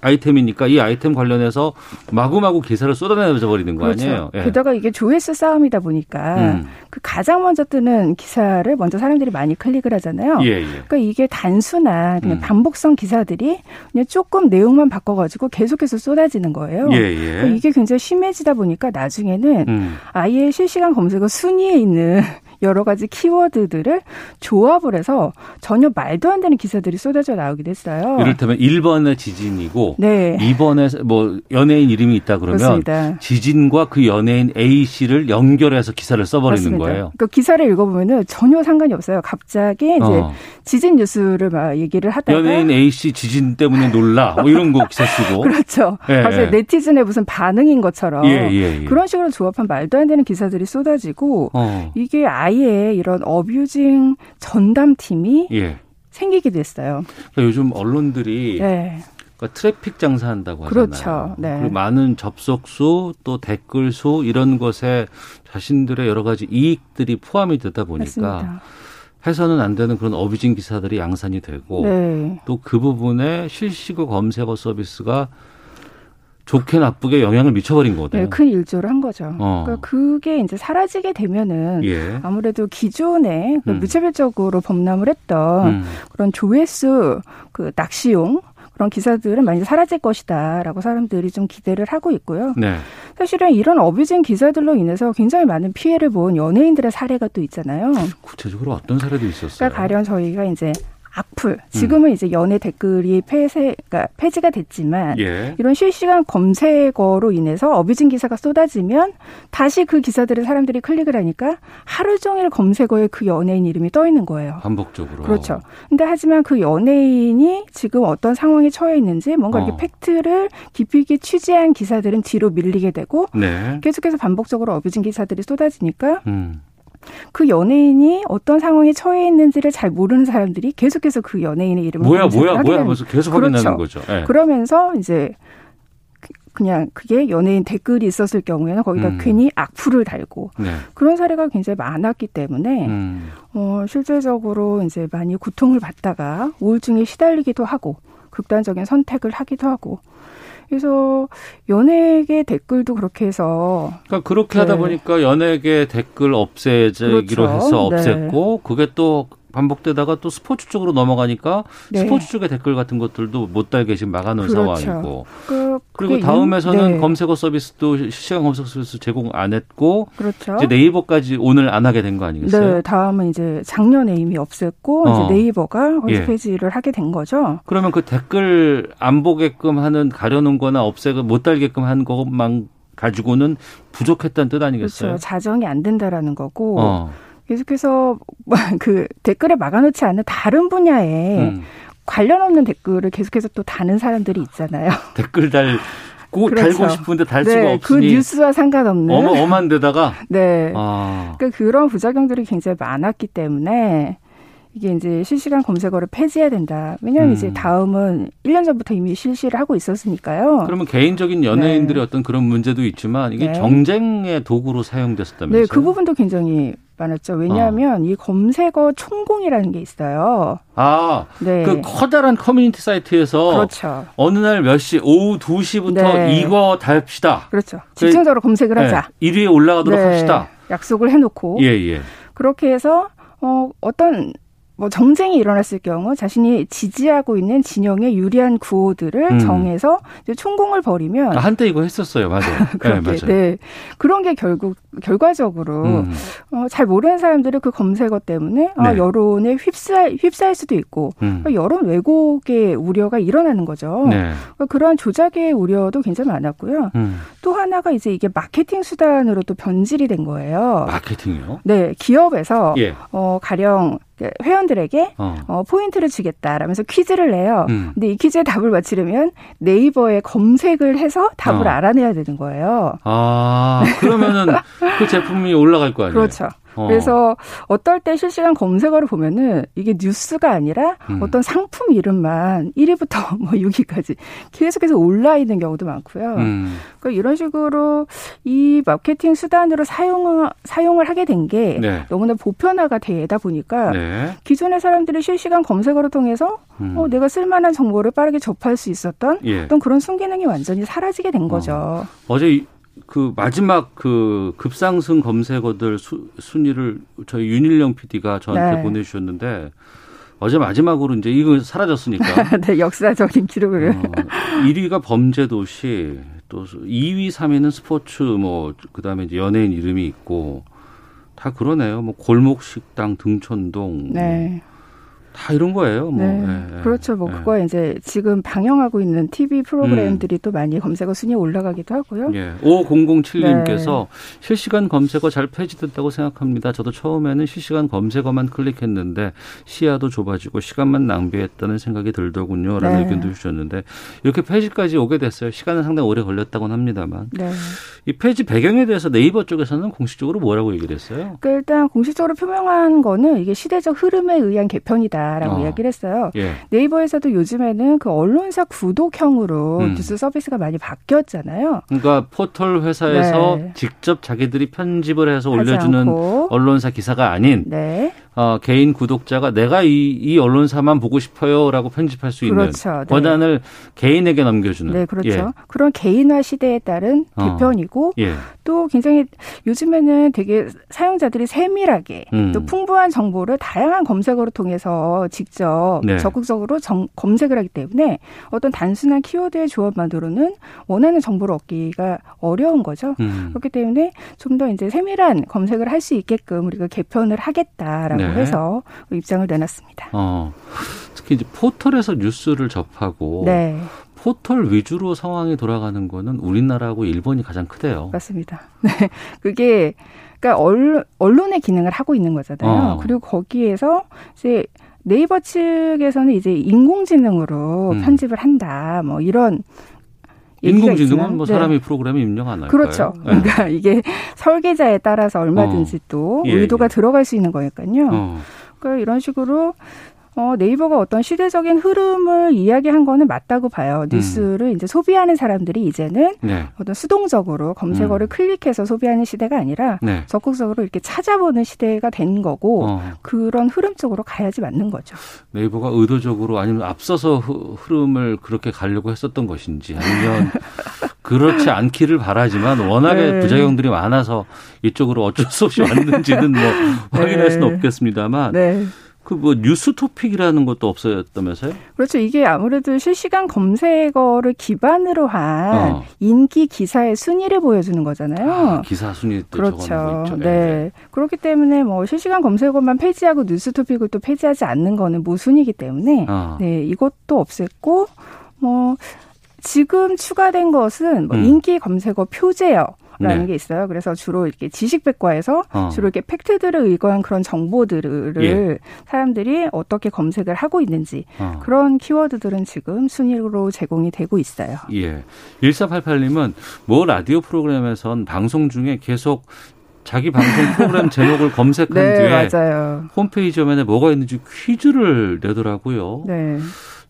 아이템이니까 이 아이템 관련해서 마구마구 기사를 쏟아내져 버리는 거 그렇죠. 아니에요? 예. 게다가 이게 조회수 싸움이다 보니까 음. 그 가장 먼저 뜨는 기사를 먼저 사람들이 많이 클릭을 하잖아요. 예, 예. 그러니까 이게 단순한 그냥 음. 반복성 기사들이 그냥 조금 내용만 바꿔가지고 계속해서 쏟아지는 거예요. 예, 예. 그러니까 이게 굉장히 심해지다 보니까 나중에는 음. 아예 실시간 검색어 순위에 있는 여러 가지 키워드들을 조합을 해서 전혀 말도 안 되는 기사들이 쏟아져 나오기도 했어요. 이를테면 1번에 지진이고 네. 2번에 뭐 연예인 이름이 있다 그러면 그렇습니다. 지진과 그 연예인 A 씨를 연결해서 기사를 써버리는 맞습니다. 거예요. 그러니까 기사를 읽어보면은 전혀 상관이 없어요. 갑자기 이제 어. 지진 뉴스를 막 얘기를 하다가 연예인 A 씨 지진 때문에 놀라 뭐 이런 거 기사 쓰고 *laughs* 그렇죠. 예, 갑자기 예. 네티즌의 무슨 반응인 것처럼 예, 예, 예. 그런 식으로 조합한 말도 안 되는 기사들이 쏟아지고 어. 이게 아예 이런 어뷰징 전담팀이 예. 생기기도 했어요. 그러니까 요즘 언론들이 네. 그러니까 트래픽 장사한다고 하잖아요. 그렇죠. 네. 그리고 많은 접속 수, 또 댓글 수 이런 것에 자신들의 여러 가지 이익들이 포함이 되다 보니까 맞습니다. 해서는 안 되는 그런 어뷰징 기사들이 양산이 되고 네. 또그 부분에 실시간 검색어 서비스가 좋게 나쁘게 영향을 미쳐버린 거거든요. 네, 큰 일조를 한 거죠. 어. 그러니까 그게 이제 사라지게 되면은 예. 아무래도 기존에 그 음. 무차별적으로 범람을 했던 음. 그런 조회수 그 낚시용 그런 기사들은 많이 사라질 것이다라고 사람들이 좀 기대를 하고 있고요. 네. 사실은 이런 어뷰징 기사들로 인해서 굉장히 많은 피해를 본 연예인들의 사례가 또 있잖아요. 구체적으로 어떤 사례도 있었어요? 그러니까 가령 저희가 이제 악플 음. 지금은 이제 연예 댓글이 폐쇄 그러니까 폐지가 됐지만 예. 이런 실시간 검색어로 인해서 어뷰징 기사가 쏟아지면 다시 그 기사들을 사람들이 클릭을 하니까 하루 종일 검색어에 그 연예인 이름이 떠 있는 거예요. 반복적으로. 그렇죠. 근데 하지만 그 연예인이 지금 어떤 상황에 처해 있는지 뭔가 어. 이렇게 팩트를 깊이 있게 취재한 기사들은 뒤로 밀리게 되고 네. 계속해서 반복적으로 어뷰징 기사들이 쏟아지니까 음. 그 연예인이 어떤 상황에 처해 있는지를 잘 모르는 사람들이 계속해서 그 연예인의 이름을 뭐야 뭐야 뭐야 하면서 계속 그렇죠. 확인하는 거죠. 예. 그러면서 이제 그- 그냥 그게 연예인 댓글이 있었을 경우에는 거기다 음. 괜히 악플을 달고 네. 그런 사례가 굉장히 많았기 때문에 음. 어, 실제적으로 이제 많이 고통을 받다가 우울증에 시달리기도 하고 극단적인 선택을 하기도 하고 그래서 연예계 댓글도 그렇게 해서 그러니까 그렇게 하다 네. 보니까 연예계 댓글 없애기로 그렇죠. 해서 네. 없앴고 그게 또 반복되다가 또 스포츠 쪽으로 넘어가니까 네. 스포츠 쪽의 댓글 같은 것들도 못 달게 지금 막아놓은 그렇죠. 상황이고 그, 그게 다음에서는 네. 검색어 서비스도 실시간 검색어 서비스 제공 안 했고 그렇죠. 이제 네이버까지 오늘 안 하게 된 거 아니겠어요? 네, 다음은 이제 작년에 이미 없앴고 어. 이제 네이버가 거기서 예. 하게 된 거죠. 그러면 그 댓글 안 보게끔 하는 가려놓은 거나 없애고 못 달게끔 한 것만 가지고는 부족했다는 뜻 아니겠어요? 그렇죠. 자정이 안 된다라는 거고 어. 계속해서 *laughs* 그 댓글에 막아놓지 않는 다른 분야에 음. 관련 없는 댓글을 계속해서 또 다는 사람들이 있잖아요. *laughs* 댓글 달고 그렇죠. 달고 싶은데 달 네, 수가 그 없으니 뉴스와 상관없는 어마 엄한 데다가 *laughs* 네. 아. 그러니까 그런 부작용들이 굉장히 많았기 때문에 이게 이제 실시간 검색어를 폐지해야 된다. 왜냐하면 음. 이제 다음은 1년 전부터 이미 실시를 하고 있었으니까요. 그러면 개인적인 연예인들의 어떤 그런 문제도 있지만 이게 네. 정쟁의 도구로 사용됐었다면서요? 네, 그 부분도 굉장히 많았죠. 왜냐하면 이 검색어 총공이라는 게 있어요. 아, 네. 그 커다란 커뮤니티 사이트에서 그렇죠. 어느 날 몇 시 오후 2시부터 네. 이거 답시다. 그렇죠. 집중적으로 검색을 네, 하자. 1위에 올라가도록 네, 합시다. 약속을 해놓고 예, 예. 그렇게 해서 어, 어떤 뭐 정쟁이 일어났을 경우 자신이 지지하고 있는 진영에 유리한 구호들을 음. 정해서 이제 총공을 벌이면 아, 한때 이거 했었어요. 맞아요. *laughs* 네, 그렇게 맞아요. 네 그런 게 결국 결과적으로 음. 어, 잘 모르는 사람들이 그 검색어 때문에 아, 네. 여론에 휩싸 휩싸일 수도 있고 음. 그러니까 여론 왜곡의 우려가 일어나는 거죠. 네. 그러니까 그러한 조작의 우려도 굉장히 많았고요. 음. 또 하나가 이제 이게 마케팅 수단으로 또 변질이 된 거예요. 마케팅이요? 네, 기업에서 예. 어, 가령 회원들에게 어. 어, 포인트를 주겠다라면서 퀴즈를 내요. 음. 근데 이 퀴즈의 답을 맞히려면 네이버에 검색을 해서 답을 어. 알아내야 되는 거예요. 아, 그러면은 그 제품이 올라갈 거 아니에요? 그렇죠. 어. 그래서 어떨 때 실시간 검색어를 보면은 이게 뉴스가 아니라 음. 어떤 상품 이름만 1위부터 *laughs* 뭐 6위까지 계속해서 올라 있는 경우도 많고요. 음. 그러니까 이런 식으로 이 마케팅 수단으로 사용 사용을 하게 된게 네. 너무나 보편화가 되다 보니까 네. 기존의 사람들이 실시간 검색어를 통해서 음. 어, 내가 쓸만한 정보를 빠르게 접할 수 있었던 예. 어떤 그런 순기능이 완전히 사라지게 된 거죠. 어제 이- 그 마지막 그 급상승 검색어들 수, 순위를 저희 윤일영 PD가 저한테 네. 보내주셨는데 어제 마지막으로 이제 이거 사라졌으니까 *laughs* 네, 역사적인 기록을. 어, 1위가 범죄도시 또 2위, 3위는 스포츠 뭐 그 다음에 이제 연예인 이름이 있고 다 그러네요. 뭐 골목식당 등촌동 네. 다 이런 거예요. 뭐 네. 예, 예. 그렇죠. 뭐 예. 그거 이제 지금 방영하고 있는 TV 프로그램들이 또 많이 검색어 순위에 올라가기도 하고요. 예. 5007님께서 실시간 검색어 잘 폐지됐다고 생각합니다. 저도 처음에는 실시간 검색어만 클릭했는데 시야도 좁아지고 시간만 낭비했다는 생각이 들더군요. 라는 네. 의견도 주셨는데 이렇게 폐지까지 오게 됐어요. 시간은 상당히 오래 걸렸다고는 합니다만. 네. 이 폐지 배경에 대해서 네이버 쪽에서는 공식적으로 뭐라고 얘기를 했어요? 그러니까 일단 공식적으로 표명한 거는 이게 시대적 흐름에 의한 개편이다 라고 어. 이야기를 했어요. 예. 네이버에서도 요즘에는 그 언론사 구독형으로 음. 뉴스 서비스가 많이 바뀌었잖아요. 그러니까 포털 회사에서 네. 직접 자기들이 편집을 해서 올려주는 않고. 언론사 기사가 아닌 네. 어, 개인 구독자가 내가 이, 이 언론사만 보고 싶어요라고 편집할 수 있는 그렇죠. 네. 권한을 개인에게 넘겨주는. 네, 그렇죠. 예. 그런 개인화 시대에 따른 어. 개편이고 예. 또 굉장히 요즘에는 되게 사용자들이 세밀하게 음. 또 풍부한 정보를 다양한 검색어를 통해서 직접 네. 적극적으로 정- 검색을 하기 때문에 어떤 단순한 키워드의 조합만으로는 원하는 정보를 얻기가 어려운 거죠. 음. 그렇기 때문에 좀 더 이제 세밀한 검색을 할 수 있게끔 우리가 개편을 하겠다라고 네. 해서 입장을 내놨습니다. 어, 특히 이제 포털에서 뉴스를 접하고 네, 포털 위주로 상황이 돌아가는 거는 우리나라하고 일본이 가장 크대요. 맞습니다. *laughs* 네, 그게 그러니까 언론, 언론의 기능을 하고 있는 거잖아요. 어. 그리고 거기에서 이제 네이버 측에서는 이제 인공지능으로 음. 편집을 한다. 뭐 이런 인공지능은 뭐 네. 사람이 프로그램에 입력 안 할까요? 그렇죠. 예. 그러니까 이게 설계자에 따라서 얼마든지 또 예, 의도가 예. 들어갈 수 있는 거니까요. 어. 그러니까 이런 식으로 어, 네이버가 어떤 시대적인 흐름을 이야기한 거는 맞다고 봐요. 뉴스를 이제 소비하는 사람들이 이제는 네. 어떤 수동적으로 검색어를 클릭해서 소비하는 시대가 아니라 네. 적극적으로 이렇게 찾아보는 시대가 된 거고 어. 그런 흐름 쪽으로 가야지 맞는 거죠. 네이버가 의도적으로 아니면 앞서서 흐- 흐름을 그렇게 가려고 했었던 것인지 아니면 *laughs* 그렇지 않기를 바라지만 워낙에 네. 부작용들이 많아서 이쪽으로 어쩔 수 없이 왔는지는 뭐 *laughs* 확인할 수는 네. 없겠습니다만 네. 그뭐 뉴스 토픽이라는 것도 없어졌다면서요? 그렇죠. 이게 아무래도 실시간 검색어를 기반으로 한 어. 인기 기사의 순위를 보여주는 거잖아요. 아, 기사 순위 때 그렇죠. 거 있죠. 네. 그렇기 때문에 뭐 실시간 검색어만 폐지하고 뉴스 토픽을 또 폐지하지 않는 거는 모순이기 때문에 아. 네, 이것도 없앴고 뭐 지금 추가된 것은 뭐 음. 인기 검색어 표제어 라는 네. 게 있어요. 그래서 주로 이렇게 지식백과에서 어. 주로 이렇게 팩트들을 의거한 그런 정보들을 예. 사람들이 어떻게 검색을 하고 있는지 어. 그런 키워드들은 지금 순위로 제공이 되고 있어요. 예. 1488님은 뭐 라디오 프로그램에선 방송 중에 계속 자기 방송 프로그램 *laughs* 제목을 검색한 네, 뒤에 맞아요. 홈페이지 화면에 뭐가 있는지 퀴즈를 내더라고요. 네.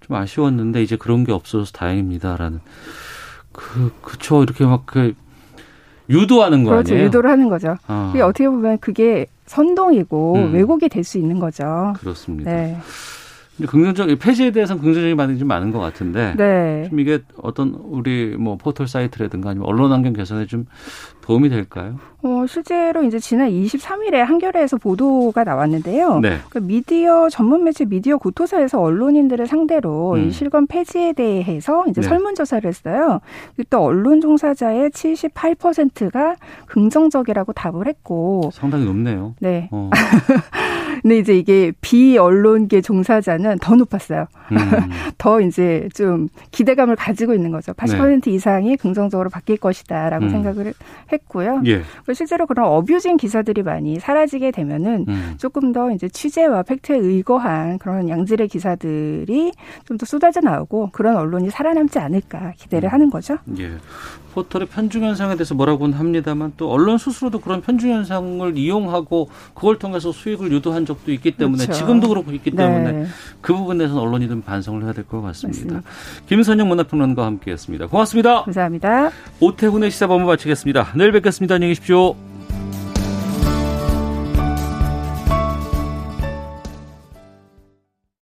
좀 아쉬웠는데 이제 그런 게 없어서 다행입니다라는 그 그쵸 이렇게 막 그 유도하는 거 그렇죠. 아니에요? 유도를 하는 거죠. 아. 어떻게 보면 그게 선동이고 음. 왜곡이 될 수 있는 거죠. 그렇습니다. 네. 긍정적 폐지에 대해서는 긍정적인 반응이 좀 많은 것 같은데 네. 좀 이게 어떤 우리 뭐 포털 사이트라든가 아니면 언론 환경 개선에 좀 도움이 될까요? 어, 실제로 이제 지난 23일에 한겨레에서 보도가 나왔는데요. 네. 그 미디어 전문 매체 미디어 구토사에서 언론인들을 상대로 음. 이 실검 폐지에 대해서 이제 네. 설문조사를 했어요. 이때 언론 종사자의 78%가 긍정적이라고 답을 했고, 상당히 높네요. 네. 어. *laughs* 근데 이제 이게 비언론계 종사자는 더 높았어요. 음. *laughs* 더 이제 좀 기대감을 가지고 있는 거죠. 80% 이상이 긍정적으로 바뀔 것이다라고 음. 생각을 했고요. 예. 실제로 그런 어뷰징 기사들이 많이 사라지게 되면은 음. 조금 더 이제 취재와 팩트에 의거한 그런 양질의 기사들이 좀 더 쏟아져 나오고 그런 언론이 살아남지 않을까 기대를 하는 거죠. 예. 포털의 편중 현상에 대해서 뭐라고는 합니다만 또 언론 스스로도 그런 편중 현상을 이용하고 그걸 통해서 수익을 유도한 적도 있기 때문에 그렇죠. 지금도 그렇고 있기 때문에 네. 그 부분에서는 언론이 좀 반성을 해야 될 것 같습니다. 맞습니다. 김선영 문화평론가와 함께했습니다. 고맙습니다. 감사합니다. 오태훈의 시사본부 마치겠습니다. 내일 뵙겠습니다. 안녕히 계십시오.